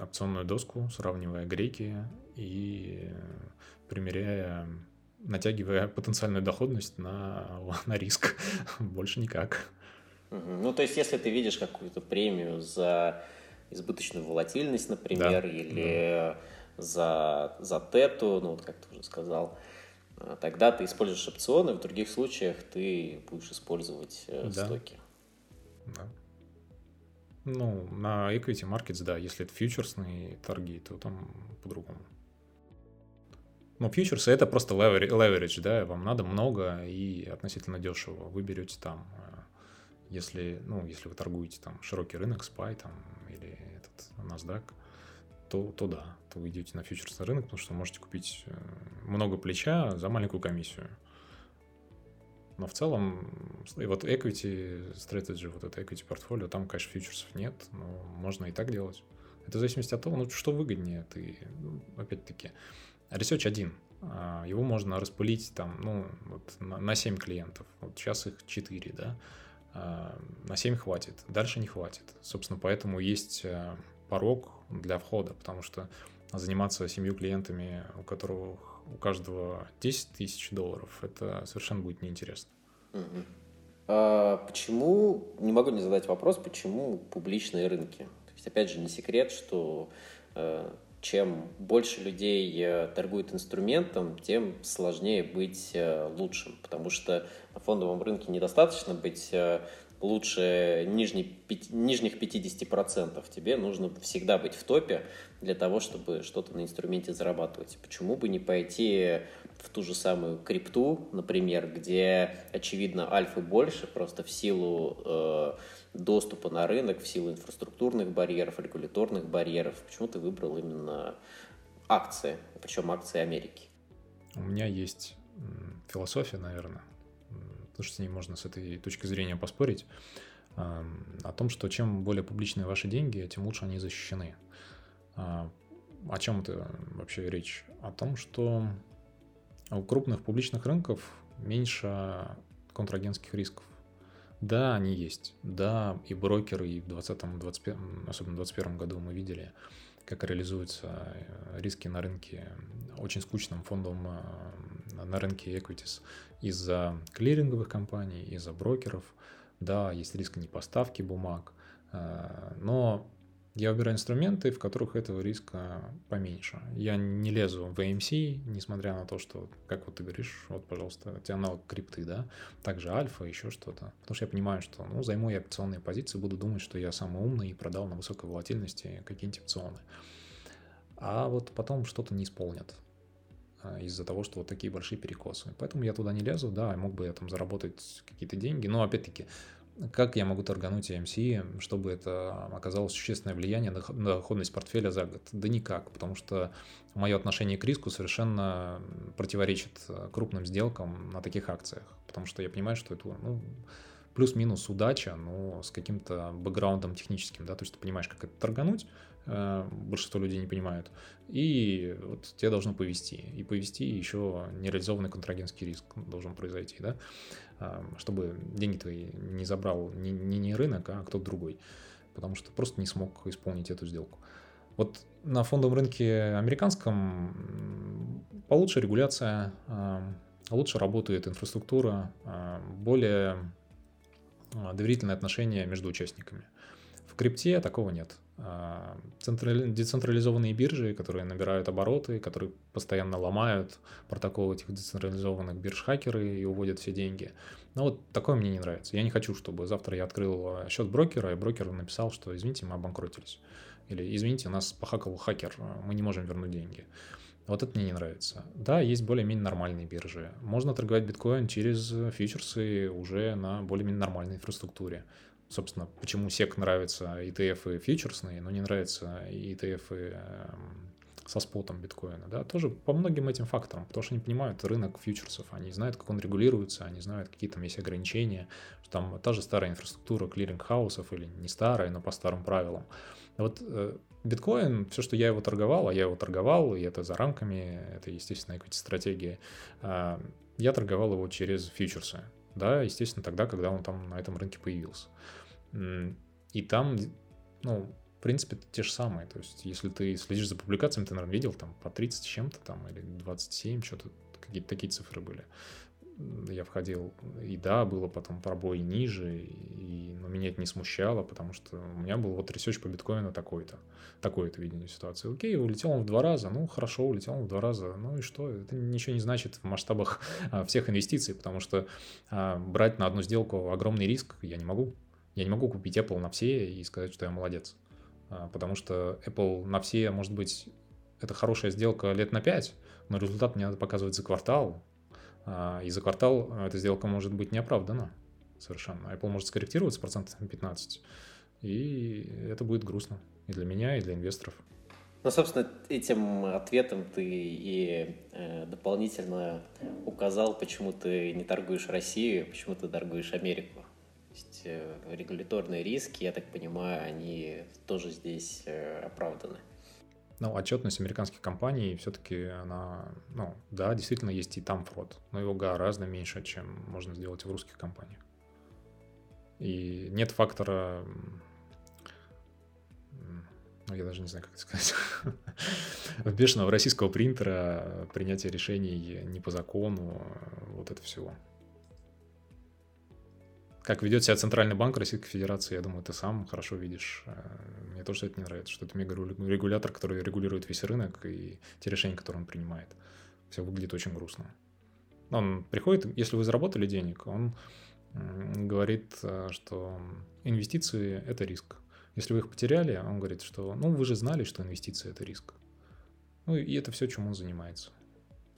опционную доску, сравнивая греки и примеряя натягивая потенциальную доходность на, на риск. Больше никак. Ну, то есть, если ты видишь какую-то премию за избыточную волатильность, например, да. или да. за, за тету, ну, вот как ты уже сказал, э, тогда ты используешь опционы, в других случаях ты будешь использовать э, да. стоки. Да. Ну, на equity markets, да, если это фьючерсные торги, то там по-другому. Ну, фьючерсы это просто leverage, да, вам надо много и относительно дешево. Вы берете там, э, если, ну, если вы торгуете там широкий рынок, SPY там, NASDAQ, то, то да, то вы идете на фьючерсный рынок, потому что можете купить э, много плеча за маленькую комиссию. Но в целом, и вот equity strategy, вот это equity портфолио, там, конечно, фьючерсов нет, но можно и так делать. Это в зависимости от того, ну, что выгоднее. Ты, ну, опять-таки, Research один. А, его можно распылить там, ну, вот на 7 клиентов. Вот сейчас их 4, да. А, на 7 хватит, дальше не хватит. Собственно, поэтому есть э, порог для входа, потому что заниматься семью клиентами, у которых у каждого 10 тысяч долларов, это совершенно будет неинтересно. А почему, не могу не задать вопрос, почему публичные рынки? То есть, опять же, не секрет, что э, чем больше людей э, торгует инструментом, тем сложнее быть э, лучшим, потому что на фондовом рынке недостаточно быть лучше нижних 50%. Тебе нужно всегда быть в топе для того, чтобы что-то на инструменте зарабатывать. Почему бы не пойти в ту же самую крипту, например, где, очевидно, альфы больше, просто в силу э, доступа на рынок, в силу инфраструктурных барьеров, регуляторных барьеров. Почему ты выбрал именно акции, причем акции Америки? У меня есть философия, наверное, потому что с ней можно с этой точки зрения поспорить, о том, что чем более публичные ваши деньги, тем лучше они защищены. А, о чем это вообще речь? О том, что у крупных публичных рынков меньше контрагентских рисков. Да, они есть. Да, и брокеры, и в 2020, 21, особенно в 2021 году мы видели, как реализуются э, риски на рынке, очень скучном фондовом э, на рынке equities из-за клиринговых компаний, из-за брокеров. Да, есть риск непоставки бумаг, э, но я выбираю инструменты, в которых этого риска поменьше. Я не лезу в AMC, несмотря на то, что, как вот ты говоришь, вот, пожалуйста, у тебя аналог крипты, да, также альфа, еще что-то. Потому что я понимаю, что, ну, займу я опционные позиции, буду думать, что я самый умный и продал на высокой волатильности какие-нибудь опционы. А вот потом что-то не исполнят а, из-за того, что вот такие большие перекосы. Поэтому я туда не лезу, да, мог бы я там заработать какие-то деньги, но опять-таки как я могу торгануть AMC, чтобы это оказало существенное влияние на доходность портфеля за год? Да никак, потому что мое отношение к риску совершенно противоречит э, крупным сделкам на таких акциях, потому что я понимаю, что это ну, плюс-минус удача, но с каким-то бэкграундом техническим, да, то есть ты понимаешь, как это торгануть, э, большинство людей не понимают, и вот тебе должно повести, и повести еще нереализованный контрагентский риск должен произойти, да, чтобы деньги твои не забрал не, не, не рынок, а кто-то другой, потому что просто не смог исполнить эту сделку. Вот на фондовом рынке американском получше регуляция, лучше работает инфраструктура, более доверительные отношения между участниками. В крипте такого нет. А, децентрализованные биржи, которые набирают обороты, которые постоянно ломают протоколы этих децентрализованных бирж хакеры и уводят все деньги. Но вот такое мне не нравится. Я не хочу, чтобы завтра я открыл счет брокера, и брокер написал, что извините, мы обанкротились. Или извините, нас похакал хакер, мы не можем вернуть деньги. Вот это мне не нравится. Да, есть более-менее нормальные биржи. Можно торговать биткоин через фьючерсы уже на более-менее нормальной инфраструктуре собственно, почему SEC нравится ETF и фьючерсные, но не нравится ETF и эм, со спотом биткоина, да, тоже по многим этим факторам, потому что они понимают рынок фьючерсов, они знают, как он регулируется, они знают, какие там есть ограничения, что там та же старая инфраструктура clearing house ов или не старая, но по старым правилам. Вот э, биткоин, все, что я его торговал, а я его торговал, и это за рамками, это, естественно, какие-то стратегии, э, я торговал его через фьючерсы, да, естественно, тогда, когда он там на этом рынке появился. И там, ну, в принципе, те же самые. То есть, если ты следишь за публикациями, ты, наверное, видел там по 30 чем-то там или 27, что-то, какие-то такие цифры были. Я входил, и да, было потом пробой ниже, и, но меня это не смущало, потому что у меня был вот research по биткоину такой-то, такое-то видение ситуации. Окей, улетел он в два раза, ну хорошо, улетел он в два раза, ну и что? Это ничего не значит в масштабах а, всех инвестиций, потому что а, брать на одну сделку огромный риск я не могу. Я не могу купить Apple на все и сказать, что я молодец. А, потому что Apple на все, может быть, это хорошая сделка лет на 5, но результат мне надо показывать за квартал, а, и за квартал эта сделка может быть неоправдана совершенно. Apple может скорректироваться процентов на 15, и это будет грустно и для меня, и для инвесторов. Ну, собственно, этим ответом ты и э, дополнительно указал, почему ты не торгуешь Россию, почему ты торгуешь Америку есть э, регуляторные риски, я так понимаю, они тоже здесь э, оправданы. Ну, отчетность американских компаний все-таки она, ну, да, действительно есть и там фрод, но его гораздо меньше, чем можно сделать в русских компаниях. И нет фактора, ну, я даже не знаю, как это сказать, бешеного российского принтера, принятия решений не по закону, вот это всего. Как ведет себя Центральный банк Российской Федерации, я думаю, ты сам хорошо видишь. Э, мне тоже это не нравится, что это мега-регулятор, который регулирует весь рынок и те решения, которые он принимает. Все выглядит очень грустно. Он приходит, если вы заработали денег, он говорит, э, что инвестиции – это риск. Если вы их потеряли, он говорит, что ну вы же знали, что инвестиции – это риск. Ну и это все, чем он занимается.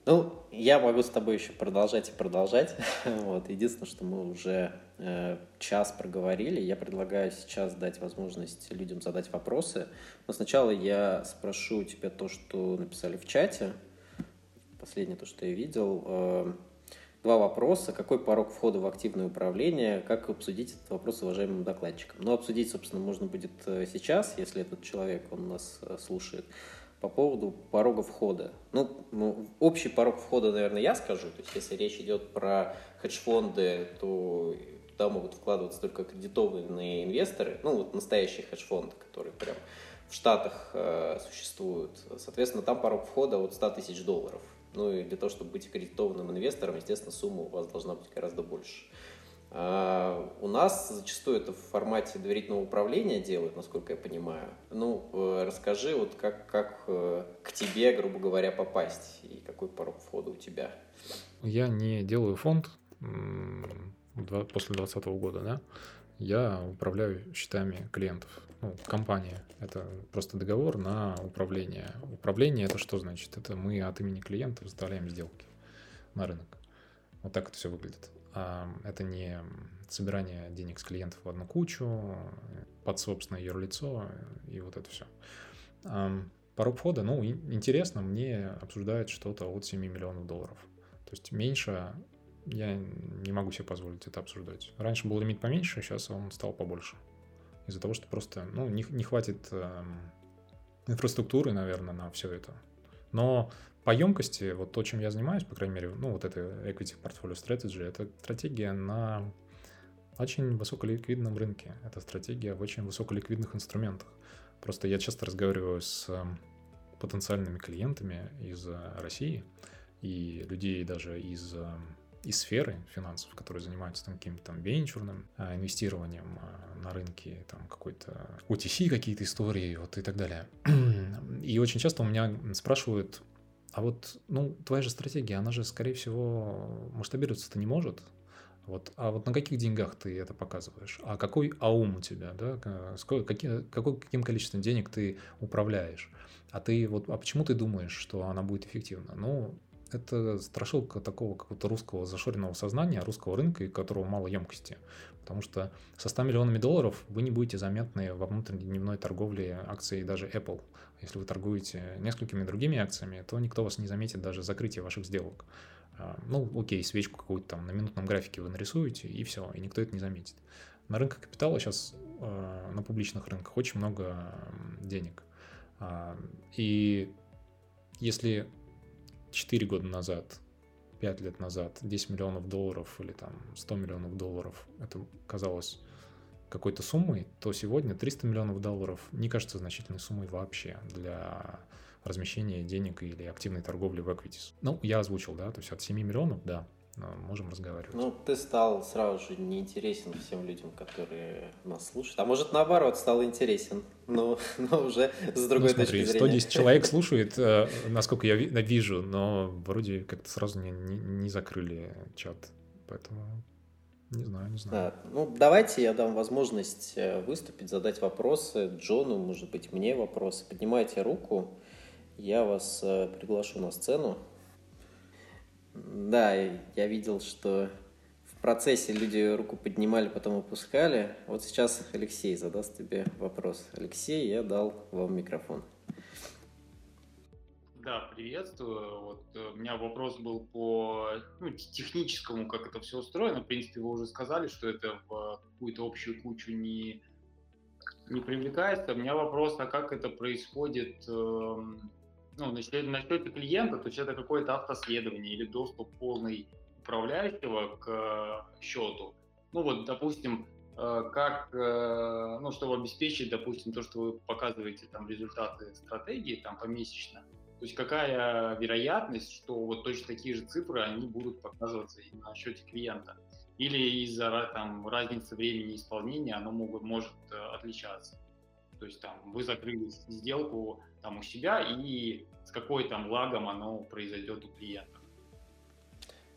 Ну, я могу с тобой еще продолжать и продолжать. вот. Единственное, что мы уже э, час проговорили. Я предлагаю сейчас дать возможность людям задать вопросы. Но сначала я спрошу у тебя то, что написали в чате. Последнее то, что я видел. Э, два вопроса. Какой порог входа в активное управление? Как обсудить этот вопрос с уважаемым докладчиком? Ну, обсудить, собственно, можно будет э, сейчас, если этот человек, он нас э, слушает по поводу порога входа. Ну, ну, общий порог входа, наверное, я скажу. То есть, если речь идет про хедж-фонды, то туда могут вкладываться только аккредитованные инвесторы, ну, вот настоящие хедж-фонды, которые прям в Штатах э, существуют. Соответственно, там порог входа от 100 тысяч долларов. Ну и для того, чтобы быть аккредитованным инвестором, естественно, сумма у вас должна быть гораздо больше. А, у нас зачастую это в формате доверительного управления делают, насколько я понимаю. Ну, э, расскажи, вот как, как э, к тебе, грубо говоря, попасть и какой порог входа у тебя? Я не делаю фонд после 2020 года, да. Я управляю счетами клиентов. Ну, компания. Это просто договор на управление. Управление это что значит? Это мы от имени клиентов заставляем сделки на рынок. Вот так это все выглядит. Это не собирание денег с клиентов в одну кучу, под собственное юрлицо и вот это все. Порог входа, ну, интересно, мне обсуждают что-то от 7 миллионов долларов. То есть меньше я не могу себе позволить это обсуждать. Раньше был лимит поменьше, сейчас он стал побольше. Из-за того, что просто ну, не, не хватит э, инфраструктуры, наверное, на все это. Но по емкости, вот то, чем я занимаюсь, по крайней мере, ну, вот это Equity Portfolio Strategy, это стратегия на очень высоколиквидном рынке. Это стратегия в очень высоколиквидных инструментах. Просто я часто разговариваю с эм, потенциальными клиентами из э, России и людей даже из, эм, из сферы финансов, которые занимаются там каким-то там венчурным э, инвестированием э, на рынке, там какой-то OTC какие-то истории вот и так далее. И очень часто у меня спрашивают, а вот, ну, твоя же стратегия, она же, скорее всего, масштабироваться-то не может. Вот, а вот на каких деньгах ты это показываешь? А какой аум у тебя, да? Сколько, какие, какой, каким количеством денег ты управляешь? А ты вот, а почему ты думаешь, что она будет эффективна? Ну, это страшилка такого какого-то русского зашоренного сознания, русского рынка, у которого мало емкости. Потому что со 100 миллионами долларов вы не будете заметны во внутренней дневной торговле акций даже Apple. Если вы торгуете несколькими другими акциями, то никто вас не заметит даже закрытие ваших сделок. А, ну, окей, свечку какую-то там на минутном графике вы нарисуете, и все, и никто это не заметит. На рынке капитала сейчас, а, на публичных рынках, очень много денег. А, и если 4 года назад, 5 лет назад 10 миллионов долларов или там 100 миллионов долларов, это казалось какой-то суммой, то сегодня 300 миллионов долларов не кажется значительной суммой вообще для размещения денег или активной торговли в equities. Ну, я озвучил, да, то есть от 7 миллионов, да, можем разговаривать. Ну, ты стал сразу же неинтересен всем людям, которые нас слушают. А может, наоборот, стал интересен, но, но уже с другой ну, смотри, точки зрения. 110 человек слушает, э, насколько я вижу, но вроде как-то сразу не, не, не закрыли чат. Поэтому не знаю, не знаю. Да. Ну, давайте я дам возможность э, выступить, задать вопросы Джону, может быть, мне вопросы. Поднимайте руку. Я вас э, приглашу на сцену. Да, я видел, что в процессе люди руку поднимали, потом опускали. Вот сейчас Алексей задаст тебе вопрос. Алексей, я дал вам микрофон. Да, приветствую. Вот э, у меня вопрос был по ну, техническому, как это все устроено. В принципе, вы уже сказали, что это в какую-то общую кучу не, не привлекается. У меня вопрос, а как это происходит эм, ну, на, счете, на клиента, то есть это какое-то автоследование или доступ полный управляющего к э, счету. Ну вот, допустим, э, как, ну, чтобы обеспечить, допустим, то, что вы показываете там результаты стратегии там помесячно, то есть какая вероятность, что вот точно такие же цифры, они будут показываться и на счете клиента? Или из-за там, разницы времени исполнения оно могут, может отличаться? То есть там вы закрыли сделку там у себя и с какой там лагом оно произойдет у клиента.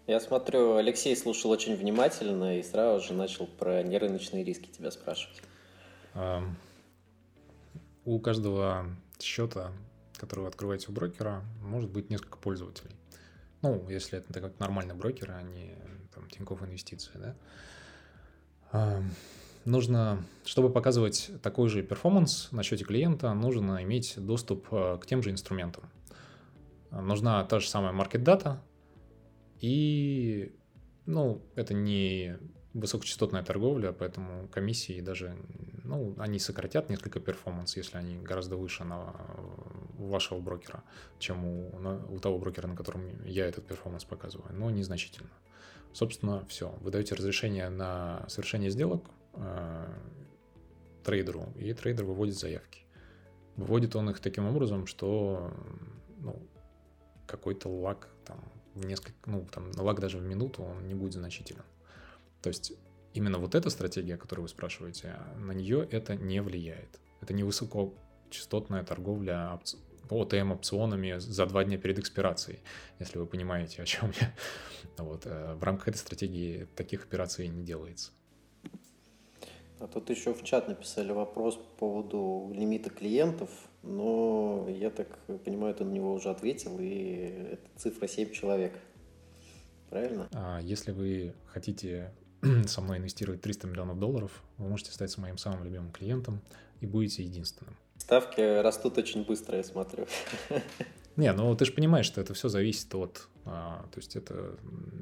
Я смотрю, Алексей слушал очень внимательно и сразу же начал про нерыночные риски тебя спрашивать. У каждого счета, который вы открываете у брокера, может быть несколько пользователей. Ну, если это как нормальный брокер, а не там, Тинькофф Инвестиции, да нужно, чтобы показывать такой же перформанс на счете клиента, нужно иметь доступ э, к тем же инструментам. Нужна та же самая market data, и, ну, это не высокочастотная торговля, поэтому комиссии даже, ну, они сократят несколько performance, если они гораздо выше на, у вашего брокера, чем у, на, у того брокера, на котором я этот performance показываю, но незначительно. Собственно, все. Вы даете разрешение на совершение сделок, э, трейдеру, и трейдер выводит заявки. Выводит он их таким образом, что ну, какой-то лаг там в несколько, ну, там, лаг даже в минуту, он не будет значителен. То есть именно вот эта стратегия, о которой вы спрашиваете, на нее это не влияет. Это не высокочастотная торговля ОТМ опционами за два дня перед экспирацией, если вы понимаете, о чем я. Вот. Э, в рамках этой стратегии таких операций не делается. А тут еще в чат написали вопрос по поводу лимита клиентов, но я так понимаю, ты на него уже ответил, и это цифра 7 человек. Правильно? А если вы хотите со мной инвестировать 300 миллионов долларов, вы можете стать моим самым любимым клиентом и будете единственным. Ставки растут очень быстро, я смотрю. Не, ну ты же понимаешь, что это все зависит от... А, то есть это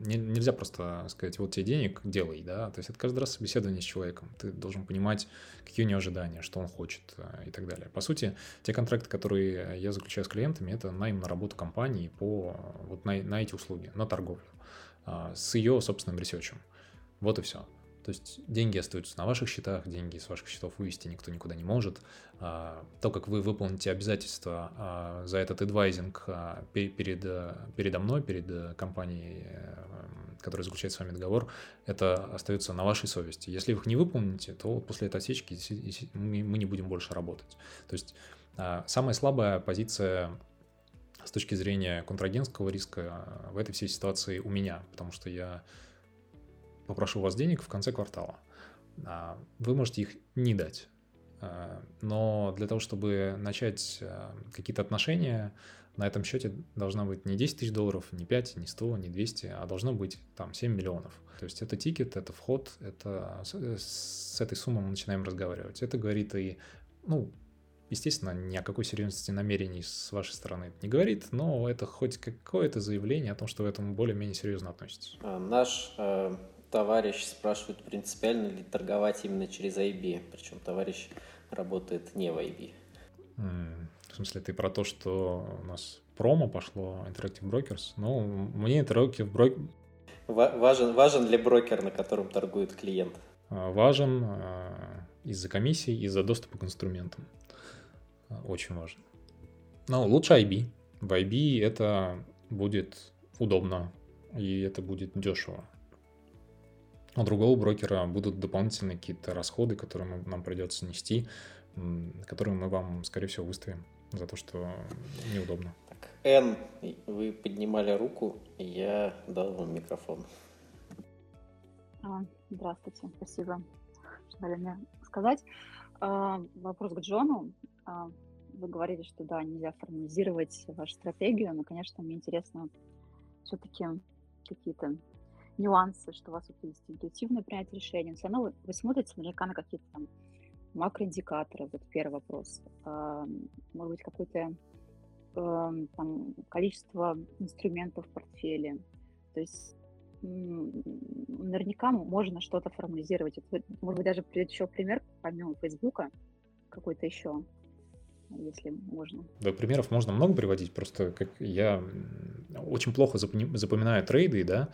не, нельзя просто сказать, вот тебе денег, делай, да. То есть это каждый раз собеседование с человеком. Ты должен понимать, какие у него ожидания, что он хочет а, и так далее. По сути, те контракты, которые я заключаю с клиентами, это найм на работу компании по вот на, на эти услуги, на торговлю, а, с ее собственным ресерчем. Вот и все. То есть деньги остаются на ваших счетах, деньги с ваших счетов вывести никто никуда не может. А, то, как вы выполните обязательства а, за этот адвайзинг а, перед, передо мной, перед э, компанией, э, которая заключает с вами договор, это остается на вашей совести. Если вы их не выполните, то после этой отсечки мы не будем больше работать. То есть самая слабая позиция с точки зрения контрагентского риска в этой всей ситуации у меня, потому что я попрошу вас денег в конце квартала. А, вы можете их не дать. А, но для того, чтобы начать а, какие-то отношения, на этом счете должна быть не 10 тысяч долларов, не 5, не 100, не 200, а должно быть там 7 миллионов. То есть это тикет, это вход, это с этой суммой мы начинаем разговаривать. Это говорит и, ну, естественно, ни о какой серьезности намерений с вашей стороны не говорит, но это хоть какое-то заявление о том, что вы к этому более-менее серьезно относитесь. А, наш э, товарищ спрашивает, принципиально ли торговать именно через IB, причем товарищ работает не в IB. В смысле, ты про то, что у нас промо пошло Interactive Brokers? Ну, мне Interactive Brokers... Важен, важен ли брокер, на котором торгует клиент? А, важен а, из-за комиссии, из-за доступа к инструментам. А, очень важен. Но лучше IB. В IB это будет удобно, и это будет дешево. У другого брокера будут дополнительные какие-то расходы, которые мы, нам придется нести, которые мы вам, скорее всего, выставим за то, что неудобно. Так, Н, вы поднимали руку, и я дал вам микрофон. А, здравствуйте, спасибо, что дали мне сказать. А, вопрос к Джону. А, вы говорили, что да, нельзя формализировать вашу стратегию, но, конечно, мне интересно все-таки какие-то нюансы, что у вас есть интуитивное принятие решения. Все равно вы, вы смотрите наверняка на какие-то там макроиндикаторы, вот первый вопрос. Может быть, какое-то там, количество инструментов в портфеле. То есть наверняка можно что-то формализировать. может быть, даже еще пример, помимо Фейсбука, какой-то еще, если можно. Да, примеров можно много приводить, просто как я очень плохо запоминаю трейды, да,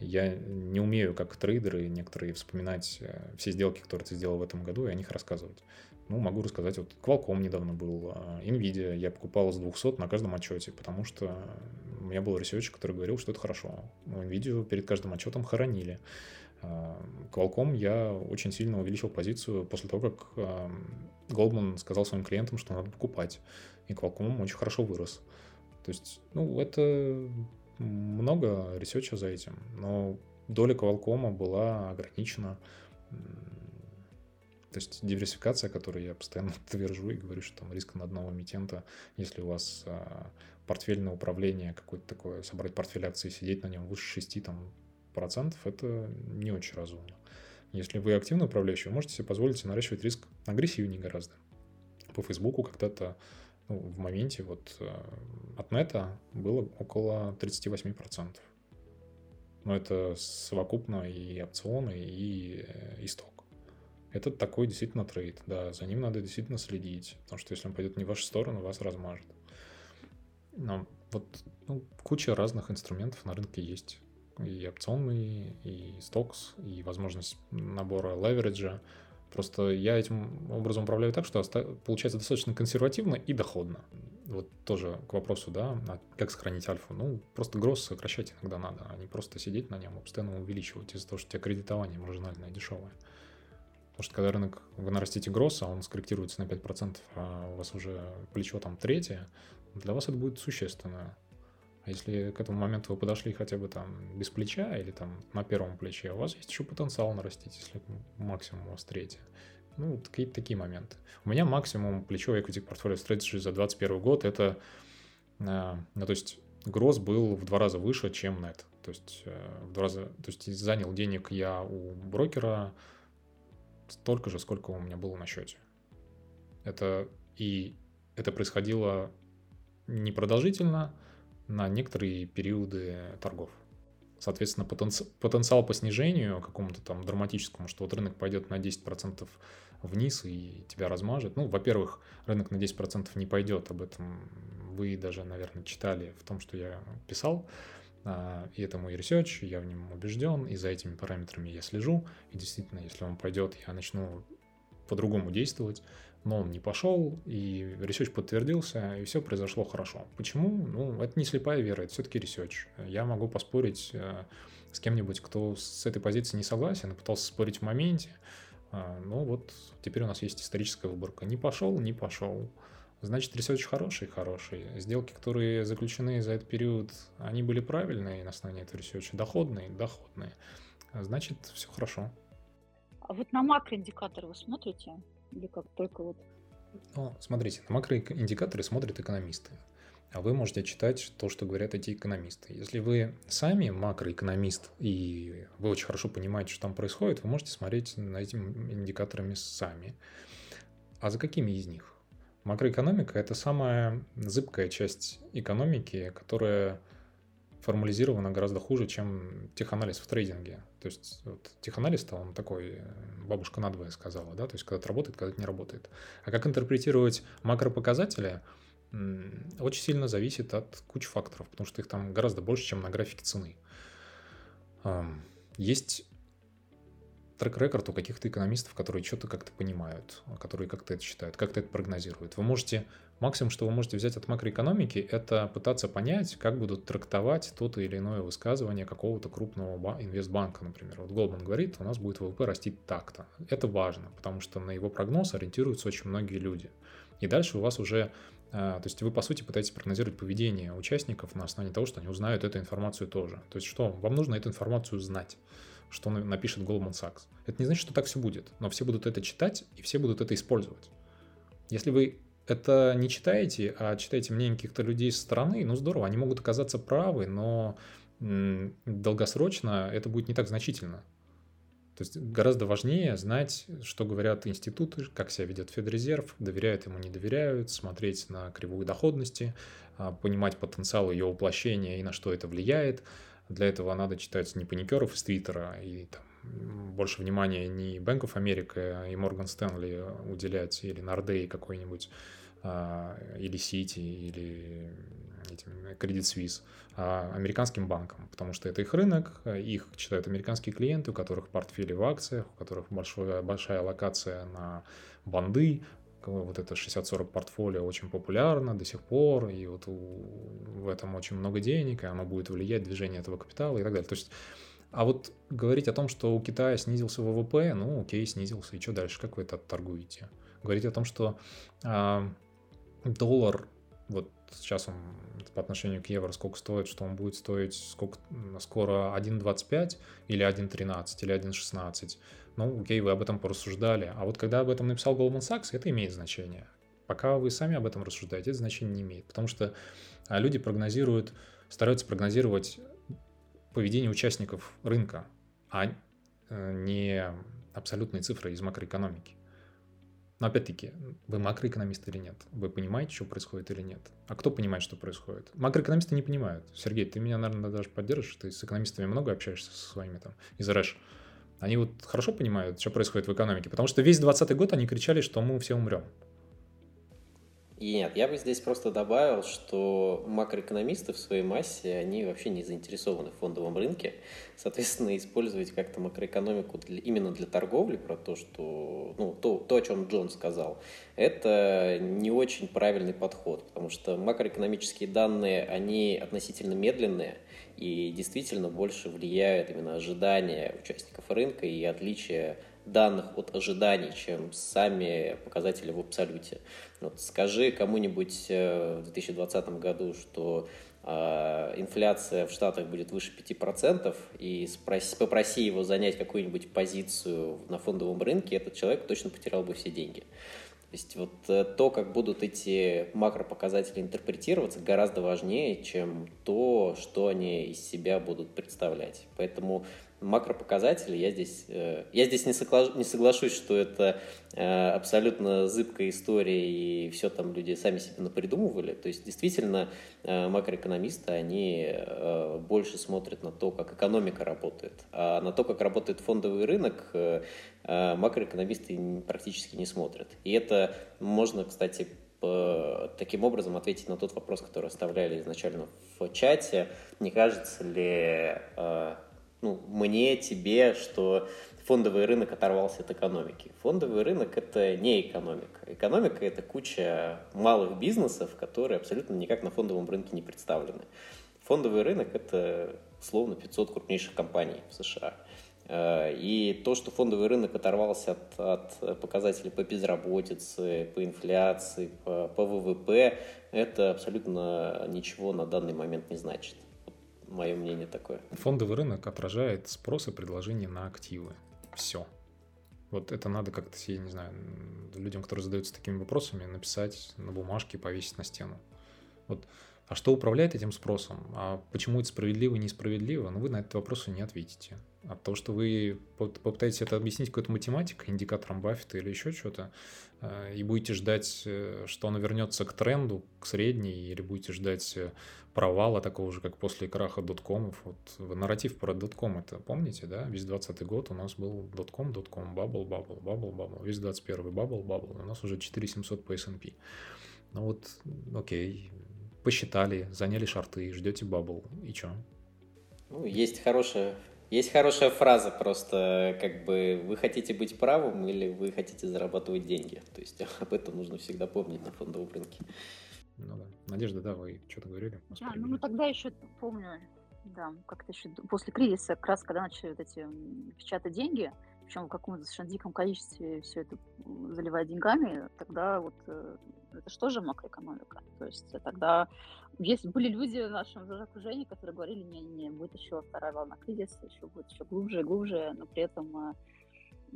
я не умею, как трейдеры некоторые, вспоминать э, все сделки, которые ты сделал в этом году, и о них рассказывать. Ну, могу рассказать, вот Qualcomm недавно был, а, Nvidia, я покупал с 200 на каждом отчете, потому что у меня был research, который говорил, что это хорошо. Nvidia перед каждым отчетом хоронили. Qualcomm я очень сильно увеличил позицию после того, как Goldman сказал своим клиентам, что надо покупать. И Qualcomm очень хорошо вырос. То есть, ну, это много research а за этим, но доля Qualcomm была ограничена. То есть диверсификация, которую я постоянно твержу и говорю, что там риск на одного эмитента, если у вас а, портфельное управление какое-то такое, собрать портфель акций сидеть на нем выше 6 там, процентов, это не очень разумно. Если вы активный управляющий, вы можете себе позволить наращивать риск агрессивнее гораздо. По Фейсбуку когда-то ну, в моменте вот э, от нета было около 38%. Но это совокупно и опционы, и, и сток. Это такой действительно трейд, да, за ним надо действительно следить, потому что если он пойдет не в вашу сторону, вас размажет. Но вот ну, куча разных инструментов на рынке есть. И опционные, и стокс, и возможность набора левериджа. Просто я этим образом управляю так, что получается достаточно консервативно и доходно. Вот тоже к вопросу, да, как сохранить альфу. Ну, просто гроз сокращать иногда надо, а не просто сидеть на нем и постоянно увеличивать из-за того, что у тебя кредитование маржинальное, дешевое. Потому что когда рынок, вы нарастите гросс, а он скорректируется на 5%, а у вас уже плечо там третье, для вас это будет существенно. А если к этому моменту вы подошли хотя бы там без плеча или там на первом плече, у вас есть еще потенциал нарастить, если максимум у вас третье. Ну, какие-то такие моменты. У меня максимум плечо equity portfolio strategy за 2021 год это, э, ну, то есть гроз был в два раза выше, чем нет. То есть э, в два раза, то есть занял денег я у брокера столько же, сколько у меня было на счете. Это и это происходило непродолжительно, на некоторые периоды торгов. Соответственно, потенци- потенциал по снижению какому-то там драматическому, что вот рынок пойдет на 10% вниз и тебя размажет. Ну, во-первых, рынок на 10% не пойдет, об этом вы даже, наверное, читали в том, что я писал. А, и это мой research, я в нем убежден, и за этими параметрами я слежу. И действительно, если он пойдет, я начну по-другому действовать но он не пошел, и research подтвердился, и все произошло хорошо. Почему? Ну, это не слепая вера, это все-таки research. Я могу поспорить э, с кем-нибудь, кто с этой позиции не согласен, пытался спорить в моменте. Э, ну вот, теперь у нас есть историческая выборка. Не пошел, не пошел. Значит, research хороший, хороший. Сделки, которые заключены за этот период, они были правильные на основании этого research а, доходные, доходные. Значит, все хорошо. А вот на макроиндикаторы вы смотрите? Или как только вот... Ну, смотрите, на макроиндикаторы смотрят экономисты. А вы можете читать то, что говорят эти экономисты. Если вы сами макроэкономист и вы очень хорошо понимаете, что там происходит, вы можете смотреть на этими индикаторами сами. А за какими из них? Макроэкономика – это самая зыбкая часть экономики, которая формализирована гораздо хуже, чем теханализ в трейдинге. То есть вот, теханализ-то он такой, бабушка надвое сказала, да, то есть когда это работает, когда это не работает. А как интерпретировать макропоказатели, очень сильно зависит от кучи факторов, потому что их там гораздо больше, чем на графике цены. Есть трек-рекорд у каких-то экономистов, которые что-то как-то понимают, которые как-то это считают, как-то это прогнозируют. Вы можете, максимум, что вы можете взять от макроэкономики, это пытаться понять, как будут трактовать то-то или иное высказывание какого-то крупного инвестбанка, например. Вот Голдман говорит, у нас будет ВВП расти так-то. Это важно, потому что на его прогноз ориентируются очень многие люди. И дальше у вас уже а, то есть вы, по сути, пытаетесь прогнозировать поведение участников на основании того, что они узнают эту информацию тоже. То есть что? Вам нужно эту информацию знать что напишет Goldman Sachs. Это не значит, что так все будет, но все будут это читать, и все будут это использовать. Если вы это не читаете, а читаете мнение каких-то людей со стороны, ну здорово, они могут оказаться правы, но долгосрочно это будет не так значительно. То есть гораздо важнее знать, что говорят институты, как себя ведет Федрезерв, доверяют ему, не доверяют, смотреть на кривую доходности, а, понимать потенциал ее воплощения и на что это влияет – для этого надо читать не паникеров из Твиттера и там, больше внимания не Bank of America и Morgan Stanley уделять, или Nordea какой-нибудь, а, или City, или Credit Suisse, а американским банкам, потому что это их рынок, их читают американские клиенты, у которых портфели в акциях, у которых большая, большая локация на банды, вот это 60-40 портфолио очень популярно до сих пор, и вот в этом очень много денег, и оно будет влиять движение этого капитала и так далее. То есть, а вот говорить о том, что у Китая снизился ВВП, ну окей, снизился, и что дальше, как вы это торгуете? Говорить о том, что а, доллар, вот сейчас он по отношению к евро сколько стоит, что он будет стоить сколько, скоро 1,25 или 1,13 или 1,16, ну, окей, вы об этом порассуждали. А вот когда об этом написал Goldman Sachs, это имеет значение. Пока вы сами об этом рассуждаете, это значение не имеет. Потому что а, люди прогнозируют, стараются прогнозировать поведение участников рынка, а э, не абсолютные цифры из макроэкономики. Но опять-таки, вы макроэкономист или нет? Вы понимаете, что происходит или нет? А кто понимает, что происходит? Макроэкономисты не понимают. Сергей, ты меня, наверное, даже поддержишь. Ты с экономистами много общаешься со своими там из РЭШ. Они вот хорошо понимают, что происходит в экономике, потому что весь 20 год они кричали, что мы все умрем. И нет, я бы здесь просто добавил, что макроэкономисты в своей массе, они вообще не заинтересованы в фондовом рынке. Соответственно, использовать как-то макроэкономику для, именно для торговли, про то, что, ну, то, то, о чем Джон сказал, это не очень правильный подход, потому что макроэкономические данные, они относительно медленные – и действительно больше влияют именно ожидания участников рынка и отличие данных от ожиданий, чем сами показатели в абсолюте. Вот скажи кому-нибудь э, в 2020 году, что э, инфляция в Штатах будет выше 5%, и спроси, попроси его занять какую-нибудь позицию на фондовом рынке, этот человек точно потерял бы все деньги. То есть вот э, то, как будут эти макропоказатели интерпретироваться, гораздо важнее, чем то, что они из себя будут представлять. Поэтому макропоказатели, я здесь, э, я здесь не, согла, не соглашусь, что это э, абсолютно зыбкая история и все там люди сами себе напридумывали. То есть действительно э, макроэкономисты, они больше смотрят на то, как экономика работает. А на то, как работает фондовый рынок, макроэкономисты практически не смотрят. И это можно, кстати, таким образом ответить на тот вопрос, который оставляли изначально в чате. Не кажется ли ну, мне, тебе, что фондовый рынок оторвался от экономики. Фондовый рынок – это не экономика. Экономика – это куча малых бизнесов, которые абсолютно никак на фондовом рынке не представлены. Фондовый рынок – это словно 500 крупнейших компаний в США. Э, и то, что фондовый рынок оторвался от, от показателей по безработице, по инфляции, по, по ВВП, это абсолютно ничего на данный момент не значит мое мнение такое. Фондовый рынок отражает спрос и предложение на активы. Все. Вот это надо как-то себе, не знаю, людям, которые задаются такими вопросами, написать на бумажке, повесить на стену. Вот А что управляет этим спросом? А почему это справедливо и несправедливо? Ну, вы на этот вопрос не ответите. А то, что вы попытаетесь это объяснить какой-то математикой, индикатором Баффета или еще что-то, э, и будете ждать, э, что оно вернется к тренду, к средней, или будете ждать э, провала такого же, как после краха доткомов. Вот нарратив про дотком это помните, да? Весь 20 год у нас был дотком, дотком, bubble, bubble, bubble, bubble. Весь 21 bubble, bubble. У нас уже 4700 по S&P. Ну вот, окей, посчитали, заняли шорты, ждете bubble, и что? Ну, есть хорошая, есть хорошая фраза просто, как бы, вы хотите быть правым или вы хотите зарабатывать деньги. То есть об этом нужно всегда помнить на фондовом рынке. Ну да. Надежда, да, вы что-то говорили? Да, ну, ну тогда еще помню, да, как-то еще после кризиса, как раз когда начали вот эти печатать деньги, причем в каком-то совершенно диком количестве все это заливать деньгами, тогда вот э, это что же макроэкономика? То есть тогда есть, были люди в нашем окружении, которые говорили, не-не, будет еще вторая волна кризиса, еще будет еще глубже и глубже, но при этом э,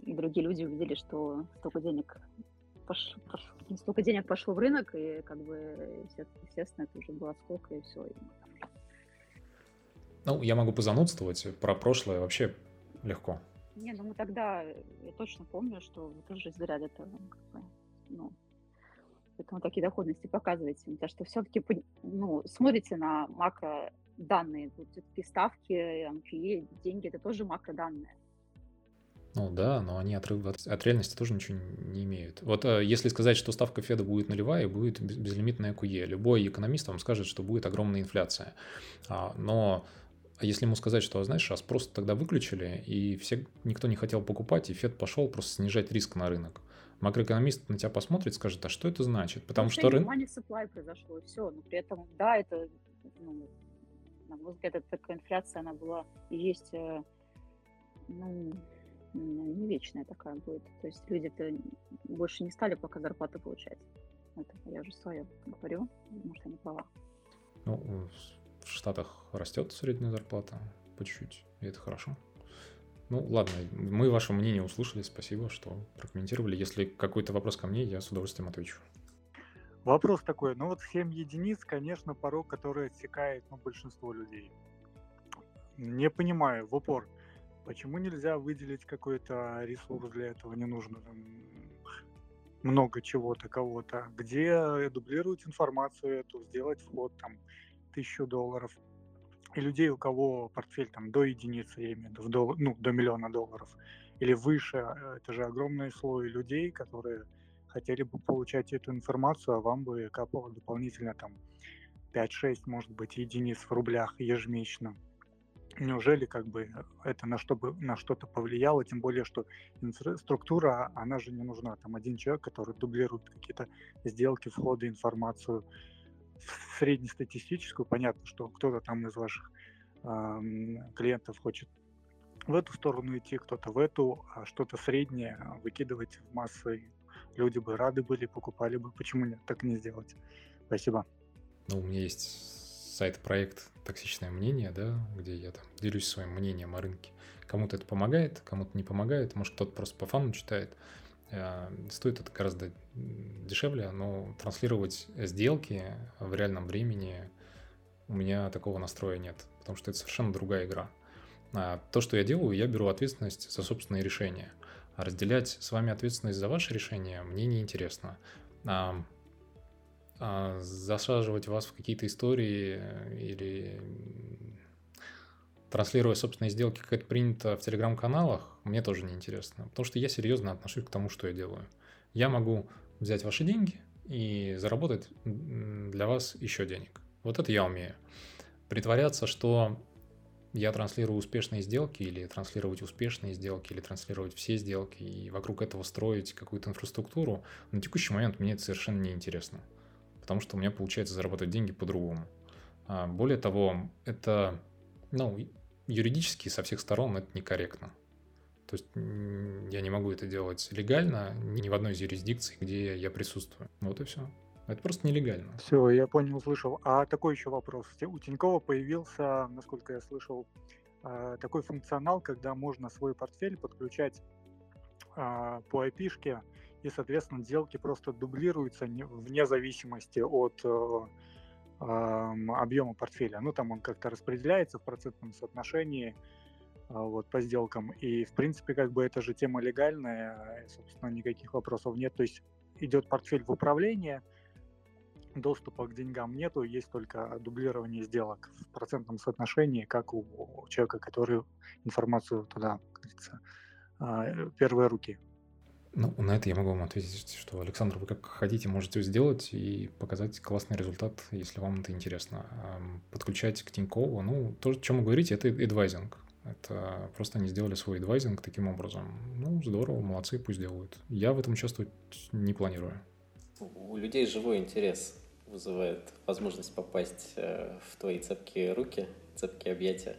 и другие люди увидели, что столько денег пошло, пошло, столько денег пошло в рынок, и как бы, естественно, это уже было сколько, и все. И ну, я могу позанудствовать, про прошлое вообще легко. Не, ну мы тогда, я точно помню, что вы тоже изгоряли это, как бы, ну, поэтому такие доходности показываете. Потому что все-таки, ну, смотрите на макро данные, тут ставки, QE, деньги, это тоже макроданные. Ну да, но они отрыв от, от реальности тоже ничего не имеют. Вот э, если сказать, что ставка Феда будет нулевая и будет безлимитная QE, любой экономист вам скажет, что будет огромная инфляция. А, но если ему сказать, что, знаешь, раз просто тогда выключили, и все, никто не хотел покупать, и Фед пошел просто снижать риск на рынок. Макроэкономист на тебя посмотрит, скажет, а что это значит? Потому ну, что рынок... supply произошло, и все. Но при этом, да, это, ну, на мой взгляд, это такая инфляция, она была и есть, э, ну, не вечная такая будет. То есть люди-то больше не стали пока зарплату получать. Это я уже свое говорю, может, я не права. Ну, в Штатах растет средняя зарплата по чуть-чуть, и это хорошо. Ну, ладно, мы ваше мнение услышали, спасибо, что прокомментировали. Если какой-то вопрос ко мне, я с удовольствием отвечу. Вопрос такой, ну вот 7 единиц, конечно, порог, который отсекает ну, большинство людей. Не понимаю, в упор, Почему нельзя выделить какой-то ресурс для этого? Не нужно там, много чего-то, кого-то. Где дублировать информацию эту, сделать вход там тысячу долларов. И людей, у кого портфель там до единицы, я имею в виду, дол- ну, до миллиона долларов или выше, э, это же огромный слой людей, которые хотели бы получать эту информацию, а вам бы капало дополнительно там 5-6, может быть, единиц в рублях ежемесячно неужели как бы это на, что бы, на что-то повлияло, тем более, что инфраструктура, она же не нужна. Там один человек, который дублирует какие-то сделки, входы, информацию среднестатистическую. Понятно, что кто-то там из ваших э, клиентов хочет в эту сторону идти, кто-то в эту, а что-то среднее выкидывать в массы. Люди бы рады были, покупали бы. Почему нет, так не сделать? Спасибо. Ну, у меня есть сайт-проект «Токсичное мнение», да, где я там делюсь своим мнением о рынке. Кому-то это помогает, кому-то не помогает, может, кто-то просто по фану читает. Э, стоит это гораздо дешевле, но транслировать сделки в реальном времени у меня такого настроя нет, потому что это совершенно другая игра. А то, что я делаю, я беру ответственность за собственные решения. А разделять с вами ответственность за ваши решения мне не интересно. А, засаживать вас в какие-то истории э, или транслируя собственные сделки, как это принято в телеграм-каналах, мне тоже не интересно. Потому что я серьезно отношусь к тому, что я делаю. Я могу взять ваши деньги и заработать для вас еще денег. Вот это я умею. Притворяться, что я транслирую успешные сделки или транслировать успешные сделки или транслировать все сделки и вокруг этого строить какую-то инфраструктуру, на текущий момент мне это совершенно не интересно потому что у меня получается заработать деньги по-другому. А, более того, это, ну, юридически со всех сторон это некорректно. То есть я не могу это делать легально ни в одной из юрисдикций, где я присутствую. Вот и все. Это просто нелегально. Все, я понял, услышал. А такой еще вопрос. У Тинькова появился, насколько я слышал, а, такой функционал, когда можно свой портфель подключать а, по IP-шке и, соответственно, сделки просто дублируются вне зависимости от э, объема портфеля. Ну, там он как-то распределяется в процентном соотношении а, вот, по сделкам. И, в принципе, как бы это же тема легальная, собственно, никаких вопросов нет. То есть идет портфель в управление, доступа к деньгам нету, есть только дублирование сделок в процентном соотношении, как у человека, который информацию туда, как говорится, а, первые руки ну, на это я могу вам ответить, что, Александр, вы как хотите, можете сделать и показать классный результат, если вам это интересно. Подключать к Тинькову, ну, то, о чем вы говорите, это эдвайзинг. Это просто они сделали свой эдвайзинг таким образом. Ну, здорово, молодцы, пусть делают. Я в этом участвовать не планирую. У людей живой интерес вызывает возможность попасть э, в твои цепкие руки, цепкие объятия.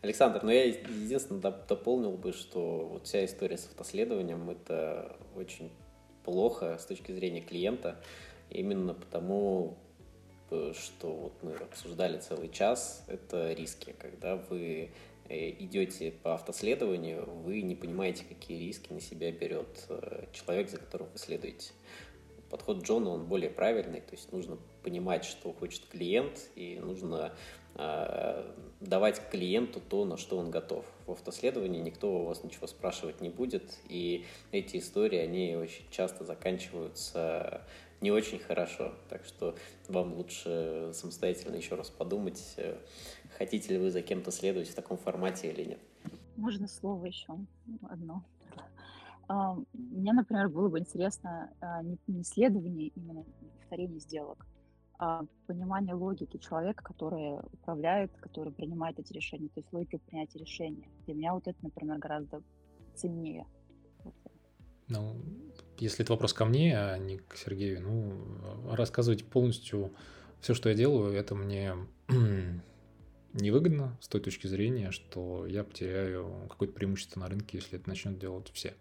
Александр, ну я единственное дополнил бы, что вот вся история с автоследованием это очень плохо с точки зрения клиента, именно потому, э, что вот мы обсуждали целый час, это риски, когда вы э, идете по автоследованию, вы не понимаете, какие риски на себя берет э, человек, за которым вы следуете. Подход Джона, он более правильный, то есть нужно понимать, что хочет клиент, и нужно давать клиенту то, на что он готов. В автоследовании никто у вас ничего спрашивать не будет, и эти истории, они очень часто заканчиваются не очень хорошо. Так что вам лучше самостоятельно еще раз подумать, э, хотите ли вы за кем-то следовать в таком формате или нет. Можно слово еще одно? А, мне, например, было бы интересно а, не исследование, именно повторение сделок, а, понимание логики человека, который управляет, который принимает эти решения, то есть логика принятия решения. Для меня вот это, например, гораздо ценнее. Ну, если это вопрос ко мне, а не к Сергею, ну, рассказывать полностью все, что я делаю, это мне невыгодно с той точки зрения, что я потеряю какое-то преимущество на рынке, если это начнет делать все.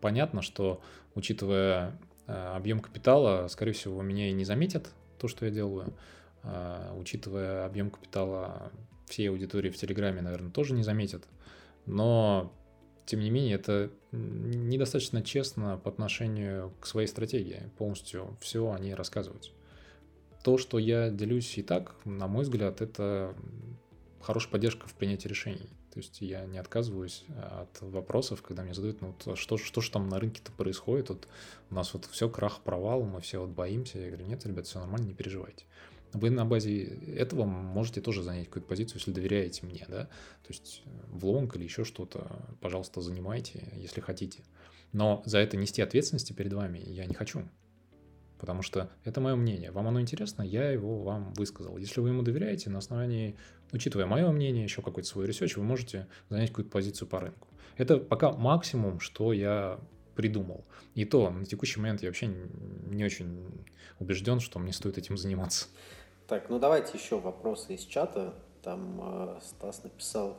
Понятно, что учитывая э, объем капитала, скорее всего, меня и не заметят то, что я делаю. А, учитывая объем капитала всей аудитории в Телеграме, наверное, тоже не заметят. Но, тем не менее, это недостаточно честно по отношению к своей стратегии. Полностью все о ней рассказывать. То, что я делюсь и так, на мой взгляд, это хорошая поддержка в принятии решений. То есть я не отказываюсь от вопросов, когда мне задают, ну вот что, что же там на рынке-то происходит, вот у нас вот все крах, провал, мы все вот боимся. Я говорю, нет, ребят, все нормально, не переживайте. Вы на базе этого можете тоже занять какую-то позицию, если доверяете мне, да, то есть э, в лонг или еще что-то, пожалуйста, занимайте, если хотите. Но за это нести ответственности перед вами я не хочу потому что это мое мнение. Вам оно интересно, я его вам высказал. Если вы ему доверяете, на основании, учитывая мое мнение, еще какой-то свой research, вы можете занять какую-то позицию по рынку. Это пока максимум, что я придумал. И то, на текущий момент я вообще не очень убежден, что мне стоит этим заниматься. Так, ну давайте еще вопросы из чата. Там э, Стас написал.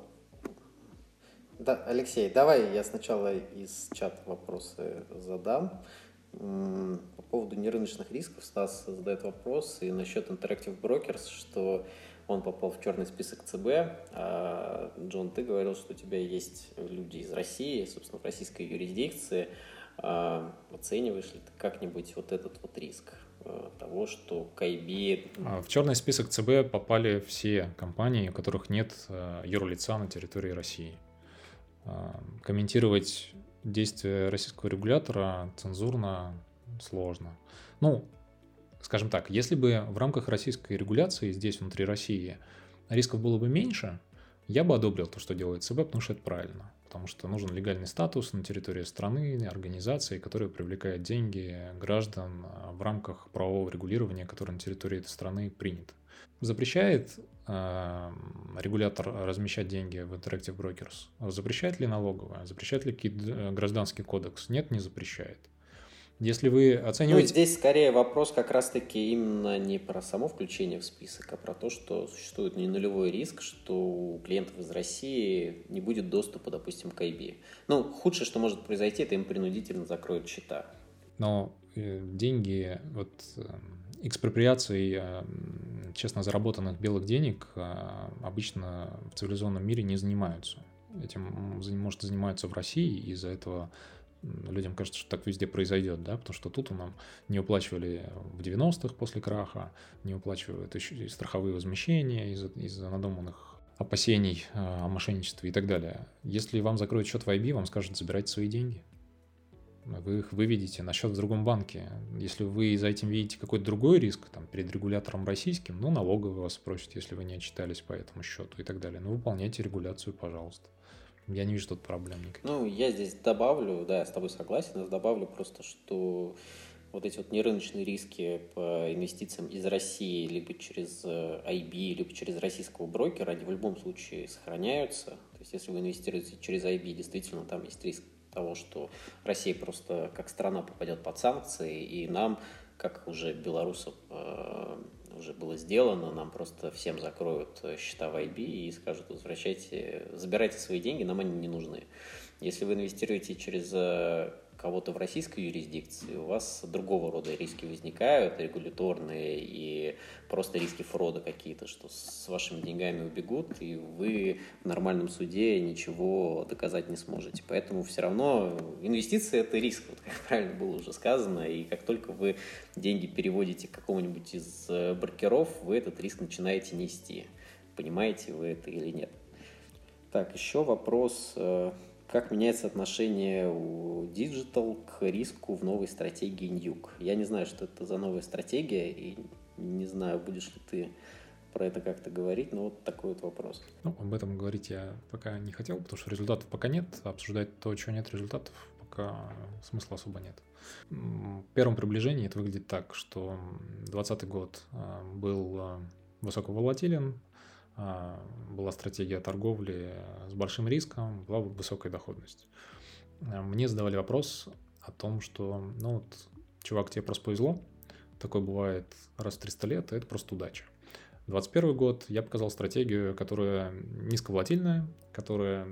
Да, Алексей, давай я сначала из чата вопросы задам. По поводу нерыночных рисков Стас задает вопрос и насчет Interactive Brokers, что он попал в черный список ЦБ. А, Джон, ты говорил, что у тебя есть люди из России, собственно, в российской юрисдикции. А, оцениваешь ли ты как-нибудь вот этот вот риск э, того, что Кайби... А, в черный список ЦБ попали все компании, у которых нет э, юрлица на территории России. Комментировать действия российского регулятора цензурно сложно. Ну, скажем так, если бы в рамках российской регуляции здесь, внутри России, рисков было бы меньше, я бы одобрил то, что делает ЦБ, потому что это правильно. Потому что нужен легальный статус на территории страны, организации, которая привлекает деньги граждан в рамках правового регулирования, которое на территории этой страны принято. Запрещает э, регулятор размещать деньги в Interactive Brokers? Запрещает ли налоговая? Запрещает ли э, гражданский кодекс? Нет, не запрещает. Если вы оцениваете... Ну, здесь скорее вопрос как раз-таки именно не про само включение в список, а про то, что существует не нулевой риск, что у клиентов из России не будет доступа, допустим, к IB. Ну, худшее, что может произойти, это им принудительно закроют счета. Но э, деньги, вот экспроприацией э, честно заработанных белых денег э, обычно в цивилизованном мире не занимаются. Этим может занимаются в России, из-за этого людям кажется, что так везде произойдет, да, потому что тут нам не уплачивали в 90-х после краха, не уплачивают еще и страховые возмещения из-за из надуманных опасений о мошенничестве и так далее. Если вам закроют счет в IB, вам скажут, забирайте свои деньги. Вы их выведете на счет в другом банке. Если вы за этим видите какой-то другой риск, там, перед регулятором российским, ну, налоговый вас спросит, если вы не отчитались по этому счету и так далее. Ну, выполняйте регуляцию, пожалуйста. Я не вижу тут проблем никаких. Ну, я здесь добавлю, да, я с тобой согласен, но добавлю просто, что вот эти вот нерыночные риски по инвестициям из России либо через IB, э, либо через российского брокера, они в любом случае сохраняются. То есть, если вы инвестируете через IB, действительно, там есть риск того, что Россия просто как страна попадет под санкции, и нам, как уже белорусам э, уже было сделано, нам просто всем закроют счета в IB и скажут, возвращайте, забирайте свои деньги, нам они не нужны. Если вы инвестируете через э, кого-то в российской юрисдикции, у вас другого рода риски возникают, регуляторные и просто риски фрода какие-то, что с вашими деньгами убегут, и вы в нормальном суде ничего доказать не сможете. Поэтому все равно инвестиции – это риск, вот как правильно было уже сказано, и как только вы деньги переводите к какому-нибудь из э, брокеров, вы этот риск начинаете нести. Понимаете вы это или нет? Так, еще вопрос э, как меняется отношение у Digital к риску в новой стратегии Ньюк? Я не знаю, что это за новая стратегия, и не знаю, будешь ли ты про это как-то говорить, но вот такой вот вопрос. Ну, об этом говорить я пока не хотел, потому что результатов пока нет. Обсуждать то, чего нет результатов, пока смысла особо нет. В первом приближении это выглядит так, что 2020 год а, был а, высоковолатилен, была стратегия торговли с большим риском, была высокая доходность. А, мне задавали вопрос о том, что, ну вот, чувак, тебе просто повезло, такое бывает раз в 300 лет, и это просто удача. 2021 год я показал стратегию, которая низковолатильная, которая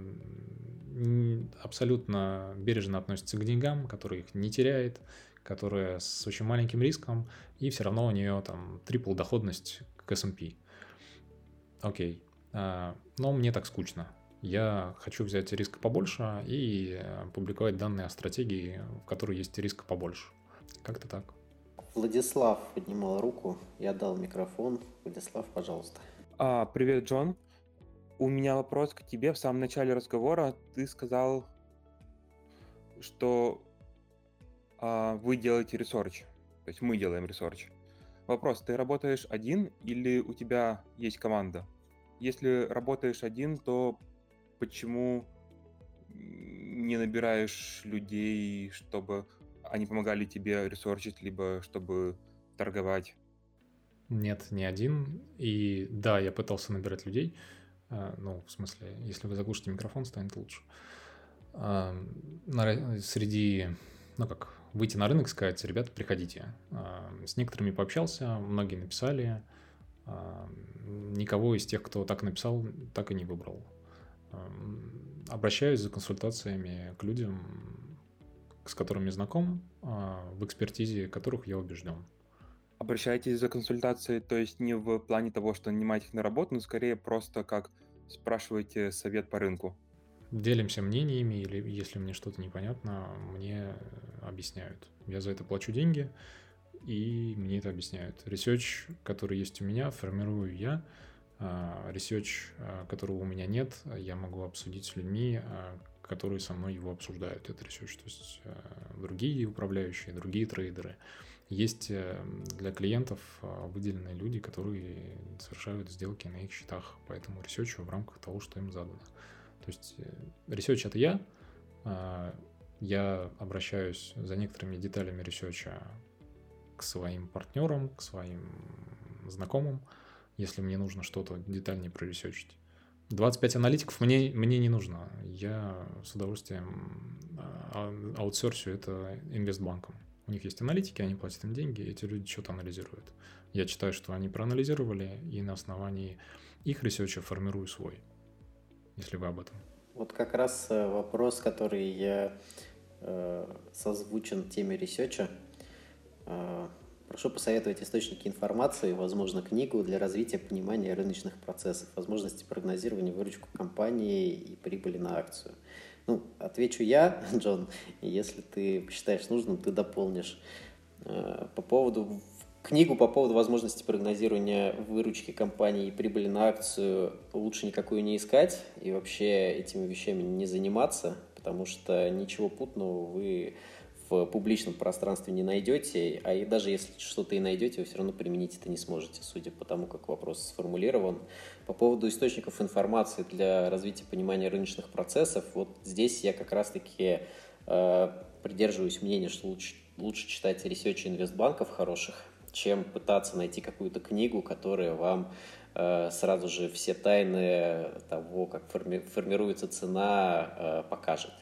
абсолютно бережно относится к деньгам, которая их не теряет, которая с очень маленьким риском, и все равно у нее там трипл доходность к S&P. Окей. А, но мне так скучно. Я хочу взять риск побольше и публиковать данные о стратегии, в которой есть риск побольше. Как-то так. Владислав поднимал руку, я дал микрофон. Владислав, пожалуйста. А, привет, Джон. У меня вопрос к тебе. В самом начале разговора ты сказал, что а, вы делаете research. То есть мы делаем research. Вопрос, ты работаешь один или у тебя есть команда? Если работаешь один, то почему не набираешь людей, чтобы они помогали тебе research ить, либо чтобы торговать? Нет, не один. И да, я пытался набирать людей. А, ну, в смысле, если вы заглушите микрофон, станет лучше. Среди, ну как, выйти на рынок, сказать, ребята, приходите. А, с некоторыми пообщался, многие написали, а, никого из тех, кто так написал, так и не выбрал. Обращаюсь за консультациями к людям, с которыми знаком, а, в экспертизе которых я убежден. Обращаетесь за консультацией, то есть не в плане того, что нанимаете их на работу, но скорее просто как спрашиваете совет по рынку? Делимся мнениями, или если мне что-то непонятно, мне объясняют. Я за это плачу деньги, и мне это объясняют. Research, который есть у меня, формирую я. Research, а, которого у меня нет, я могу обсудить с людьми, а, которые со мной его обсуждают. Это research, то есть а, другие управляющие, другие трейдеры. Есть э, для клиентов выделенные люди, которые совершают сделки на их счетах по этому research у в рамках того, что им задано. То есть э, research это я, а, я обращаюсь за некоторыми деталями research а к своим партнерам, к своим знакомым, если мне нужно что-то детальнее про research ить. 25 аналитиков мне, мне не нужно. Я с удовольствием а, outsource ю это инвестбанкам. У них есть аналитики, они платят им деньги, и эти люди что-то анализируют. Я читаю, что они проанализировали, и на основании их research а формирую свой если вы об этом. Вот как раз э, вопрос, который я э, созвучен теме research а. Э, прошу посоветовать источники информации, возможно, книгу для развития понимания рыночных процессов, возможности прогнозирования выручку компании и прибыли на акцию. Ну, отвечу я, Джон, если ты посчитаешь нужным, ты дополнишь. Э, по поводу книгу по поводу возможности прогнозирования выручки компании и прибыли на акцию лучше никакую не искать и вообще этими вещами не заниматься, потому что ничего путного вы в публичном пространстве не найдете, а и даже если что-то и найдете, вы все равно применить это не сможете, судя по тому, как вопрос сформулирован. По поводу источников информации для развития понимания рыночных процессов, вот здесь я как раз-таки э, придерживаюсь мнения, что лучше, лучше читать ресерчи инвестбанков хороших, чем пытаться найти какую-то книгу, которая вам э, сразу же все тайны того, как форми формируется цена, э, покажет.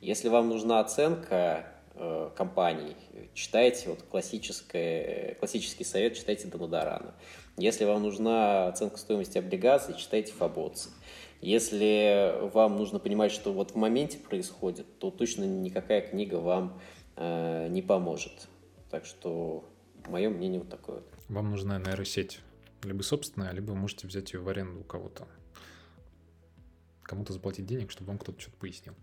Если вам нужна оценка, Э, компаний. Читайте вот классический совет, читайте Дамадарана. Если вам нужна оценка стоимости облигаций, читайте Фабоци. Если вам нужно понимать, что вот в моменте происходит, то точно никакая книга вам э, не поможет. Так что мое мнение вот такое. Вам нужна нейросеть. Либо собственная, либо вы можете взять ее в аренду у кого-то. Кому-то заплатить денег, чтобы вам кто-то что-то пояснил.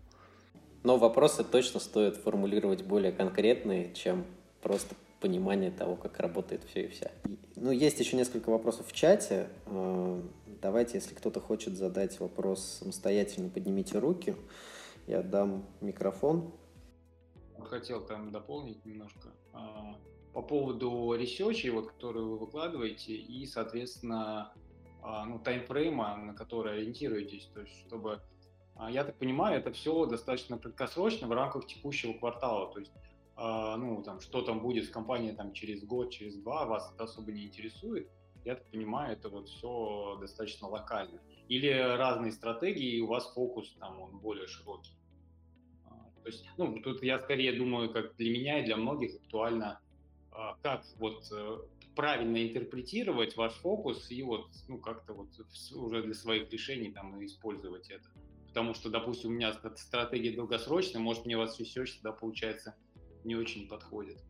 Но вопросы точно стоит формулировать более конкретные, чем просто понимание того, как работает все и вся. Ну, есть еще несколько вопросов в чате. Э, давайте, если кто-то хочет задать вопрос самостоятельно, поднимите руки. Я дам микрофон. Хотел там дополнить немножко. По поводу research ей, вот, которые вы выкладываете, и, соответственно, а, ну, timeframe а, на который ориентируетесь, то есть чтобы а, я так понимаю, это все достаточно краткосрочно в рамках текущего квартала. То есть, а, ну, там, что там будет с компанией там, через год, через два, вас это особо не интересует. Я так понимаю, это вот все достаточно локально. Или разные стратегии, и у вас фокус там он более широкий. То есть, ну, тут я скорее думаю, как для меня и для многих актуально, как вот э, правильно интерпретировать ваш фокус и вот, ну, как-то вот уже для своих решений там использовать это потому что, допустим, у меня стратегия долгосрочная, может, мне вас research тогда, получается, не очень подходит.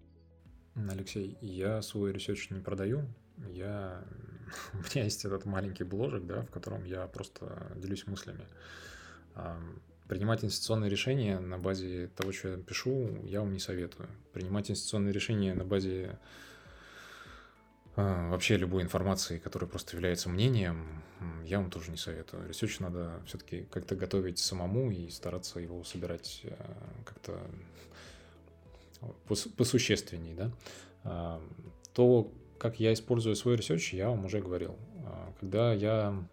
Алексей, я свой research не продаю. Я... У меня есть этот маленький бложек, да, в котором я просто делюсь мыслями. Принимать инвестиционные решения на базе того, что я пишу, я вам не советую. Принимать инвестиционные решения на базе а, вообще любой информации, которая просто является мнением, я вам тоже не советую. Research надо все-таки как-то готовить самому и стараться его собирать э, как-то посущественней, да. А, то, как я использую свой research, я вам уже говорил. А, когда я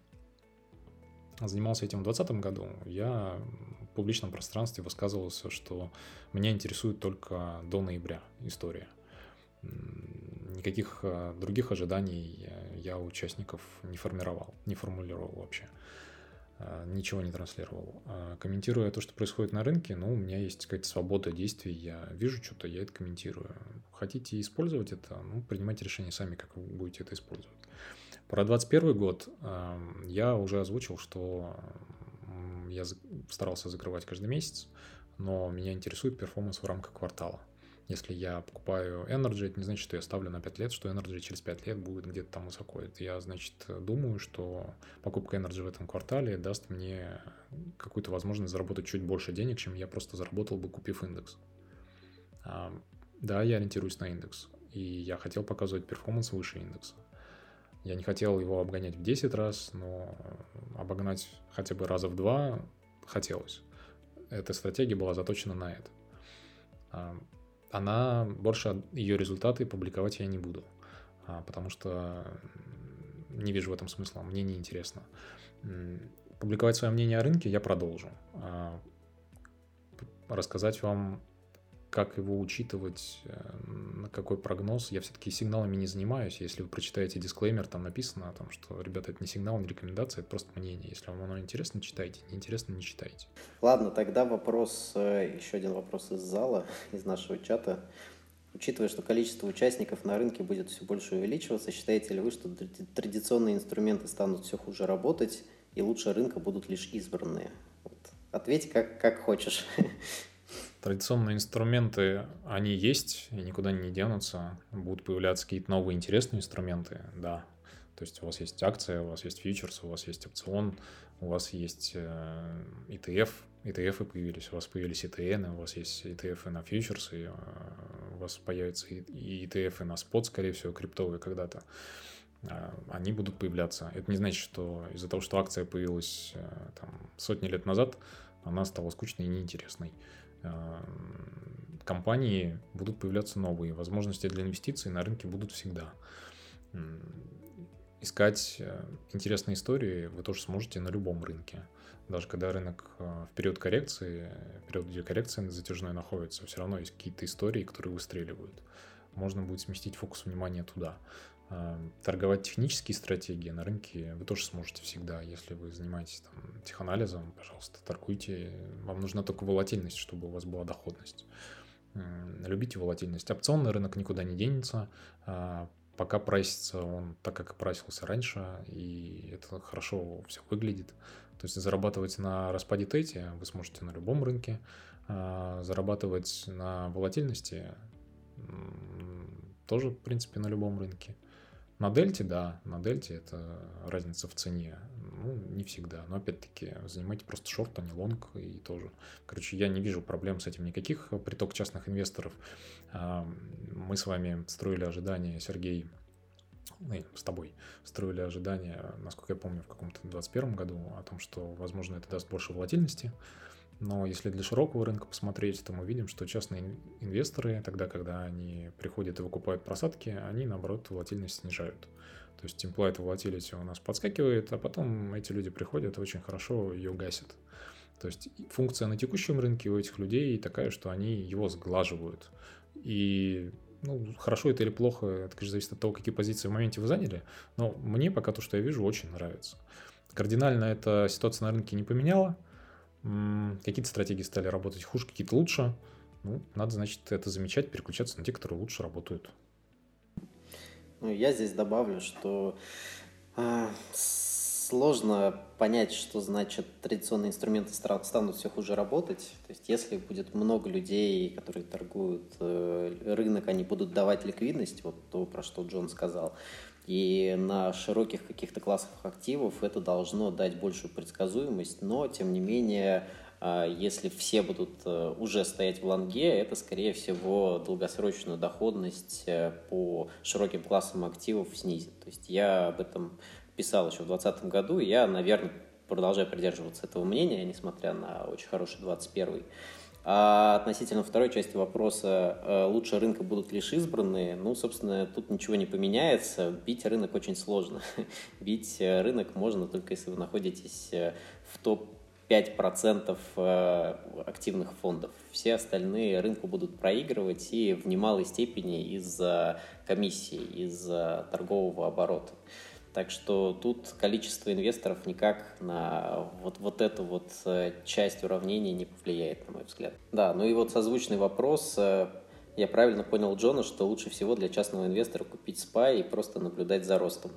занимался этим в 2020 году, я в публичном пространстве высказывался, что меня интересует только до ноября история никаких э, других ожиданий я у участников не формировал, не формулировал вообще. Э, ничего не транслировал. А комментируя то, что происходит на рынке, ну, у меня есть какая-то свобода действий, я вижу что-то, я это комментирую. Хотите использовать это, ну, принимайте решение сами, как вы будете это использовать. Про 2021 год эм, я уже озвучил, что я старался закрывать каждый месяц, но меня интересует перформанс в рамках квартала. Если я покупаю Energy, это не значит, что я ставлю на 5 лет, что Energy через 5 лет будет где-то там высоко. Это я, значит, думаю, что покупка Energy в этом квартале даст мне какую-то возможность заработать чуть больше денег, чем я просто заработал бы, купив индекс. Да, я ориентируюсь на индекс, и я хотел показывать перформанс выше индекса. Я не хотел его обгонять в 10 раз, но обогнать хотя бы раза в два хотелось. Эта стратегия была заточена на это. А, она больше ее результаты публиковать я не буду, а, потому что не вижу в этом смысла, мне не интересно. Публиковать свое мнение о рынке я продолжу. А, рассказать вам как его учитывать, э, на какой прогноз. Я все-таки сигналами не занимаюсь. Если вы прочитаете дисклеймер, там написано, о том, что, ребята, это не сигнал, не рекомендация, это просто мнение. Если вам оно интересно, читайте. Неинтересно, не читайте. Ладно, тогда вопрос, э, еще один вопрос из зала, из нашего чата. Учитывая, что количество участников на рынке будет все больше увеличиваться, считаете ли вы, что традиционные инструменты станут все хуже работать, и лучше рынка будут лишь избранные? Вот. Ответь как, как хочешь. Традиционные инструменты, они есть и никуда не денутся. Будут появляться какие-то новые интересные инструменты, да. То есть у вас есть акция, у вас есть фьючерс, у вас есть опцион, у вас есть ETF, ETF появились, у вас появились ETN, у вас есть ETF на фьючерсы, у вас появятся и ETF на спот, скорее всего, криптовые когда-то. А, они будут появляться. Это не значит, что из-за того, что акция появилась э, там, сотни лет назад, она стала скучной и неинтересной. А, компании будут появляться новые, возможности для инвестиций на рынке будут всегда. Искать э, интересные истории вы тоже сможете на любом рынке. Даже когда рынок э, в период коррекции, в период, где коррекция затяжной находится, все равно есть какие-то истории, которые выстреливают. Можно будет сместить фокус внимания туда. А, торговать технические стратегии на рынке вы тоже сможете всегда. Если вы занимаетесь там, теханализом, пожалуйста, торгуйте. Вам нужна только волатильность, чтобы у вас была доходность. Любите волатильность. Опционный рынок никуда не денется. А, пока прайсится он так, как и прайсился раньше, и это хорошо все выглядит. То есть зарабатывать на распаде тете вы сможете на любом рынке. А, зарабатывать на волатильности тоже, в принципе, на любом рынке. На дельте, да, на дельте это разница в цене. Ну, не всегда. Но опять-таки, занимайте просто шорт, а не лонг и тоже. Короче, я не вижу проблем с этим никаких. Приток частных инвесторов. А, мы с вами строили ожидания, Сергей, ну, с тобой строили ожидания, насколько я помню, в каком-то 2021 году о том, что, возможно, это даст больше волатильности. Но если для широкого рынка посмотреть, то мы видим, что частные инвесторы, тогда, когда они приходят и выкупают просадки, они, наоборот, волатильность снижают. То есть implied volatility у нас подскакивает, а потом эти люди приходят и очень хорошо ее гасят. То есть функция на текущем рынке у этих людей такая, что они его сглаживают. И ну, хорошо это или плохо, это, конечно, зависит от того, какие позиции в моменте вы заняли, но мне пока то, что я вижу, очень нравится. Кардинально эта ситуация на рынке не поменяла – Какие-то стратегии стали работать хуже, какие-то лучше. Ну, надо, значит, это замечать, переключаться на те, которые лучше работают. Ну, я здесь добавлю, что э, сложно понять, что значит традиционные инструменты станут все хуже работать. То есть, если будет много людей, которые торгуют э, рынок, они будут давать ликвидность, вот то, про что Джон сказал, и на широких каких-то классах активов это должно дать большую предсказуемость, но тем не менее, а, если все будут э, уже стоять в лонге, это, скорее всего, долгосрочную доходность э, по широким классам активов снизит. То есть я об этом писал еще в 2020 году, и я, наверное, продолжаю придерживаться этого мнения, несмотря на очень хороший 21 а относительно второй части вопроса, э, лучше рынка будут лишь избранные, ну, собственно, тут ничего не поменяется. Бить рынок очень сложно. Бить э, рынок можно только если вы находитесь э, в топ 5% активных фондов. Все остальные рынку будут проигрывать и в немалой степени из-за комиссии, из-за торгового оборота. Так что тут количество инвесторов никак на вот, вот эту вот э, часть уравнения не повлияет, на мой взгляд. Да, ну и вот созвучный вопрос. Э, я правильно понял Джона, что лучше всего для частного инвестора купить спай и просто наблюдать за ростом.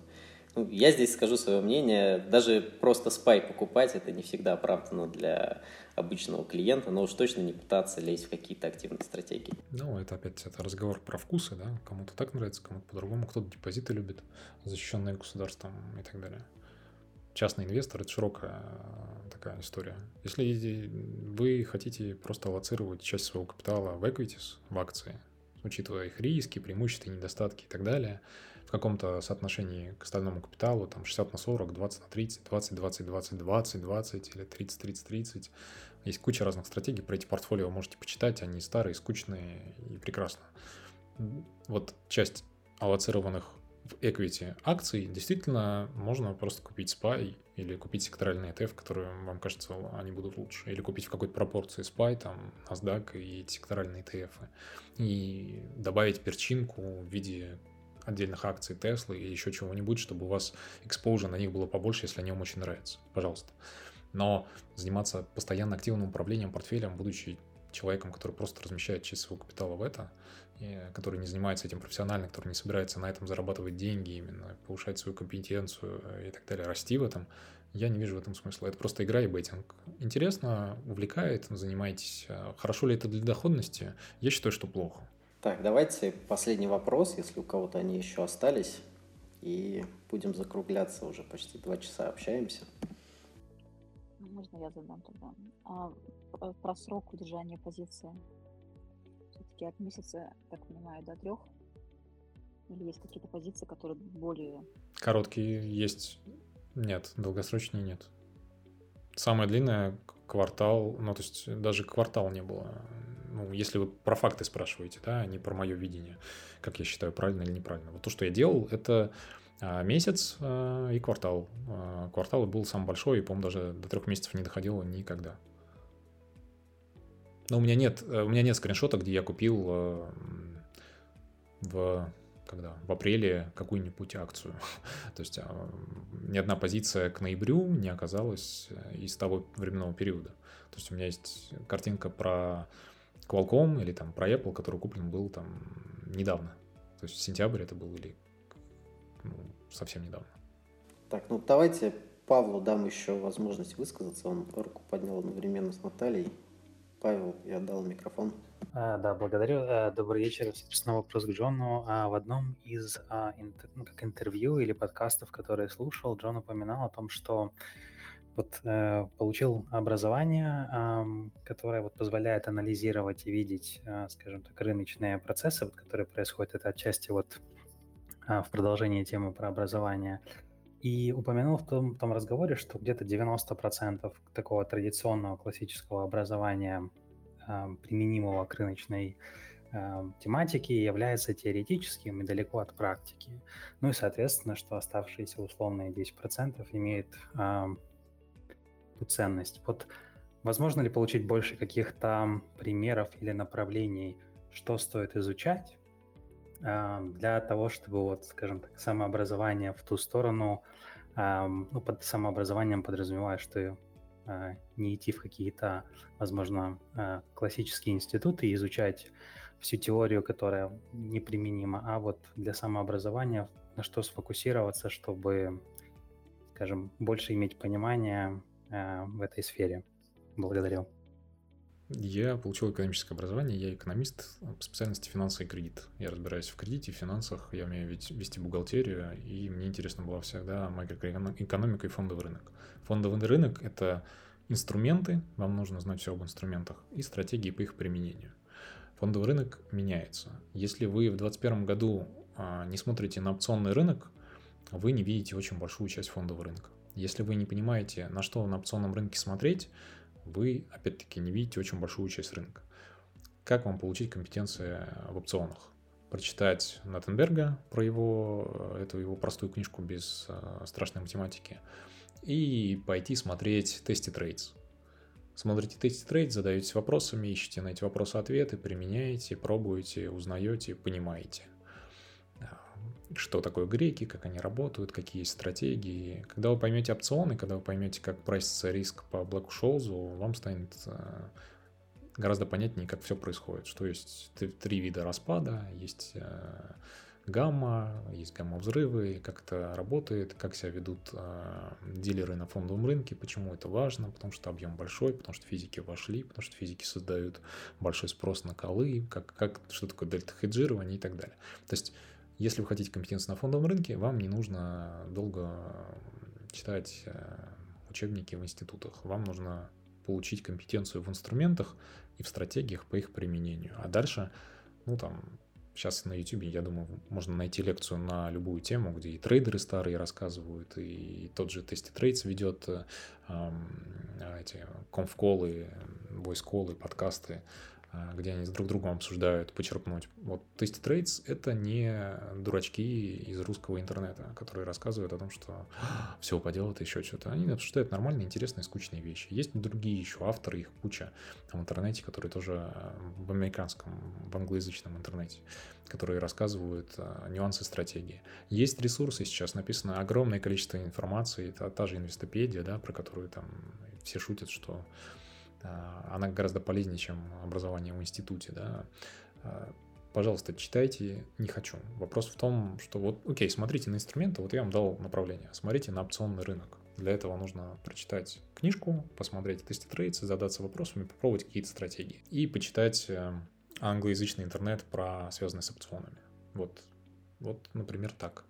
Ну, я здесь скажу свое мнение. Даже просто спай покупать это не всегда оправдано для обычного клиента, но уж точно не пытаться лезть в какие-то активные стратегии. Ну, это опять это разговор про вкусы, да? Кому-то так нравится, кому-то по-другому, кто-то депозиты любит, защищенные государством и так далее. Частный инвестор – это широкая э, такая история. Если вы хотите просто аллоцировать часть своего капитала в equities, в акции, учитывая их риски, преимущества, недостатки и так далее, каком-то соотношении к остальному капиталу, там 60 на 40, 20 на 30, 20, 20, 20, 20, 20 или 30, 30, 30. Есть куча разных стратегий, про эти портфолио можете почитать, они старые, скучные и прекрасно. Вот часть аллоцированных в equity акций действительно можно просто купить SPY или купить секторальный ETF, которые вам кажется, они будут лучше. Или купить в какой-то пропорции SPY, там, NASDAQ и секторальные ETF. И добавить перчинку в виде отдельных акций Tesla и еще чего-нибудь, чтобы у вас exposure на них было побольше, если они вам очень нравятся. Пожалуйста. Но заниматься постоянно активным управлением портфелем, будучи человеком, который просто размещает часть своего капитала в это, и который не занимается этим профессионально, который не собирается на этом зарабатывать деньги именно, повышать свою компетенцию и так далее, расти в этом, я не вижу в этом смысла. Это просто игра и бейтинг. Интересно, увлекает, занимаетесь. Хорошо ли это для доходности? Я считаю, что плохо. Так, давайте последний вопрос, если у кого-то они еще остались. и будем закругляться, уже почти два часа общаемся. Ну, можно я задам тогда? А, про срок удержания позиции. Все-таки от месяца, так понимаю, до трех? Или есть какие-то позиции, которые более... Короткие есть. Нет, долгосрочные нет. Самое длинное квартал, ну то есть даже квартал не было. Ну, если вы про факты спрашиваете, да, а не про мое видение, как я считаю, правильно или неправильно. Вот то, что я делал, это а, месяц а, и квартал. Квартал был самый большой, и, по-моему, даже до трех месяцев не доходило никогда. Но у меня нет, э, у меня нет скриншота, где я купил в когда в апреле какую-нибудь акцию. То есть а, ни одна позиция к ноябрю не оказалась э, из того временного периода. То есть у меня есть картинка про Qualcomm или там про Apple, который куплен был там недавно. То есть сентябрь это был или ну, совсем недавно. Так, ну давайте Павлу дам еще возможность высказаться. Он руку поднял одновременно с Натальей. Павел, я дал микрофон. А, да, благодарю. А, добрый вечер. Собственно, вопрос к Джону. А, в одном из а, интер, ну, как интервью или подкастов, которые слушал, Джон упоминал о том, что вот э, получил образование, э, которое вот позволяет анализировать и видеть, э, скажем так, рыночные процессы, вот, которые происходят. Это отчасти вот э, в продолжении темы про образование. И упомянул в том, в том разговоре, что где-то 90% такого традиционного классического образования, э, применимого к рыночной э, тематике, является теоретическим и далеко от практики. Ну и, соответственно, что оставшиеся условные 10% имеют э, ту ценность. Вот возможно ли получить больше каких-то примеров или направлений, что стоит изучать, для того, чтобы, вот, скажем так, самообразование в ту сторону ну, под самообразованием подразумеваю, что а, не идти в какие-то, возможно, а, классические институты и изучать всю теорию, которая неприменима, а вот для самообразования на что сфокусироваться, чтобы, скажем, больше иметь понимание а, в этой сфере. Благодарю. Я получил экономическое образование, я экономист по специальности финансы и кредит. Я разбираюсь в кредите, в финансах, я умею вести бухгалтерию, и мне интересно была всегда макроэкономика и фондовый рынок. Фондовый рынок – это инструменты, вам нужно знать все об инструментах, и стратегии по их применению. Фондовый рынок меняется. Если вы в 2021 году а, не смотрите на опционный рынок, вы не видите очень большую часть фондового рынка. Если вы не понимаете, на что на опционном рынке смотреть, вы, опять-таки, не видите очень большую часть рынка. Как вам получить компетенции в опционах? Прочитать Натенберга про его, эту его простую книжку без э, страшной математики и пойти смотреть тесты трейдс. Смотрите тесты трейдс, задаетесь вопросами, ищете на эти вопросы ответы, применяете, пробуете, узнаете, понимаете что такое греки, как они работают, какие есть стратегии. Когда вы поймете опционы, когда вы поймете, как прайсится риск по Black Scholes, вам станет э, гораздо понятнее, как все происходит. Что есть три вида распада, есть э, гамма, есть гамма-взрывы, как это работает, как себя ведут э, дилеры на фондовом рынке, почему это важно, потому что объем большой, потому что физики вошли, потому что физики создают большой спрос на колы, как, как, что такое дельта-хеджирование и так далее. То есть если вы хотите компетенции на фондовом рынке, вам не нужно долго читать э, учебники в институтах. Вам нужно получить компетенцию в инструментах и в стратегиях по их применению. А дальше, ну там, сейчас на YouTube, я думаю, можно найти лекцию на любую тему, где и трейдеры старые рассказывают, и тот же Тести Трейдс ведет э, эти конф-колы, войс-колы, подкасты а, где они с друг другом обсуждают, почерпнуть. Вот Tasty Trades — это не дурачки из русского интернета, которые рассказывают о том, что все поделают еще что-то. Они обсуждают нормальные, интересные, скучные вещи. Есть другие еще авторы, их куча в интернете, которые тоже в американском, в англоязычном интернете, которые рассказывают а, нюансы стратегии. Есть ресурсы сейчас, написано огромное количество информации, та, та же инвестопедия, да, про которую там все шутят, что а, она гораздо полезнее, чем образование в институте, да. А, пожалуйста, читайте, не хочу. Вопрос в том, что вот, окей, смотрите на инструменты, вот я вам дал направление, смотрите на опционный рынок. Для этого нужно прочитать книжку, посмотреть тесты трейдс, задаться вопросами, попробовать какие-то стратегии. И почитать э, англоязычный интернет про связанные с опционами. Вот, вот, например, так.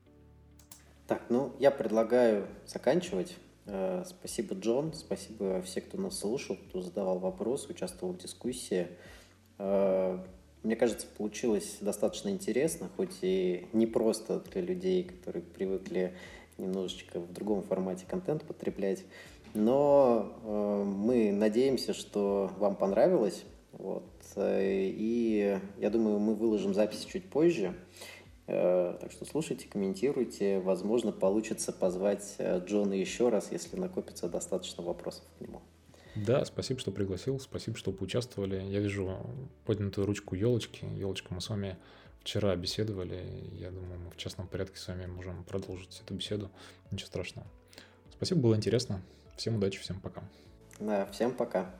Так, ну, я предлагаю заканчивать. Э, спасибо, Джон, спасибо все, кто нас слушал, кто задавал вопросы, участвовал в дискуссии. Э, мне кажется, получилось достаточно интересно, хоть и не просто для людей, которые привыкли немножечко в другом формате контент потреблять. Но э, мы надеемся, что вам понравилось. Вот. И я думаю, мы выложим запись чуть позже. Э, так что слушайте, комментируйте. Возможно, получится позвать э, Джона еще раз, если накопится достаточно вопросов к нему. Да, спасибо, что пригласил, спасибо, что поучаствовали. Я вижу поднятую ручку елочки. Елочка, мы с вами вчера беседовали. Я думаю, мы в частном порядке с вами можем продолжить эту беседу. Ничего страшного. Спасибо, было интересно. Всем удачи, всем пока. Да, всем пока.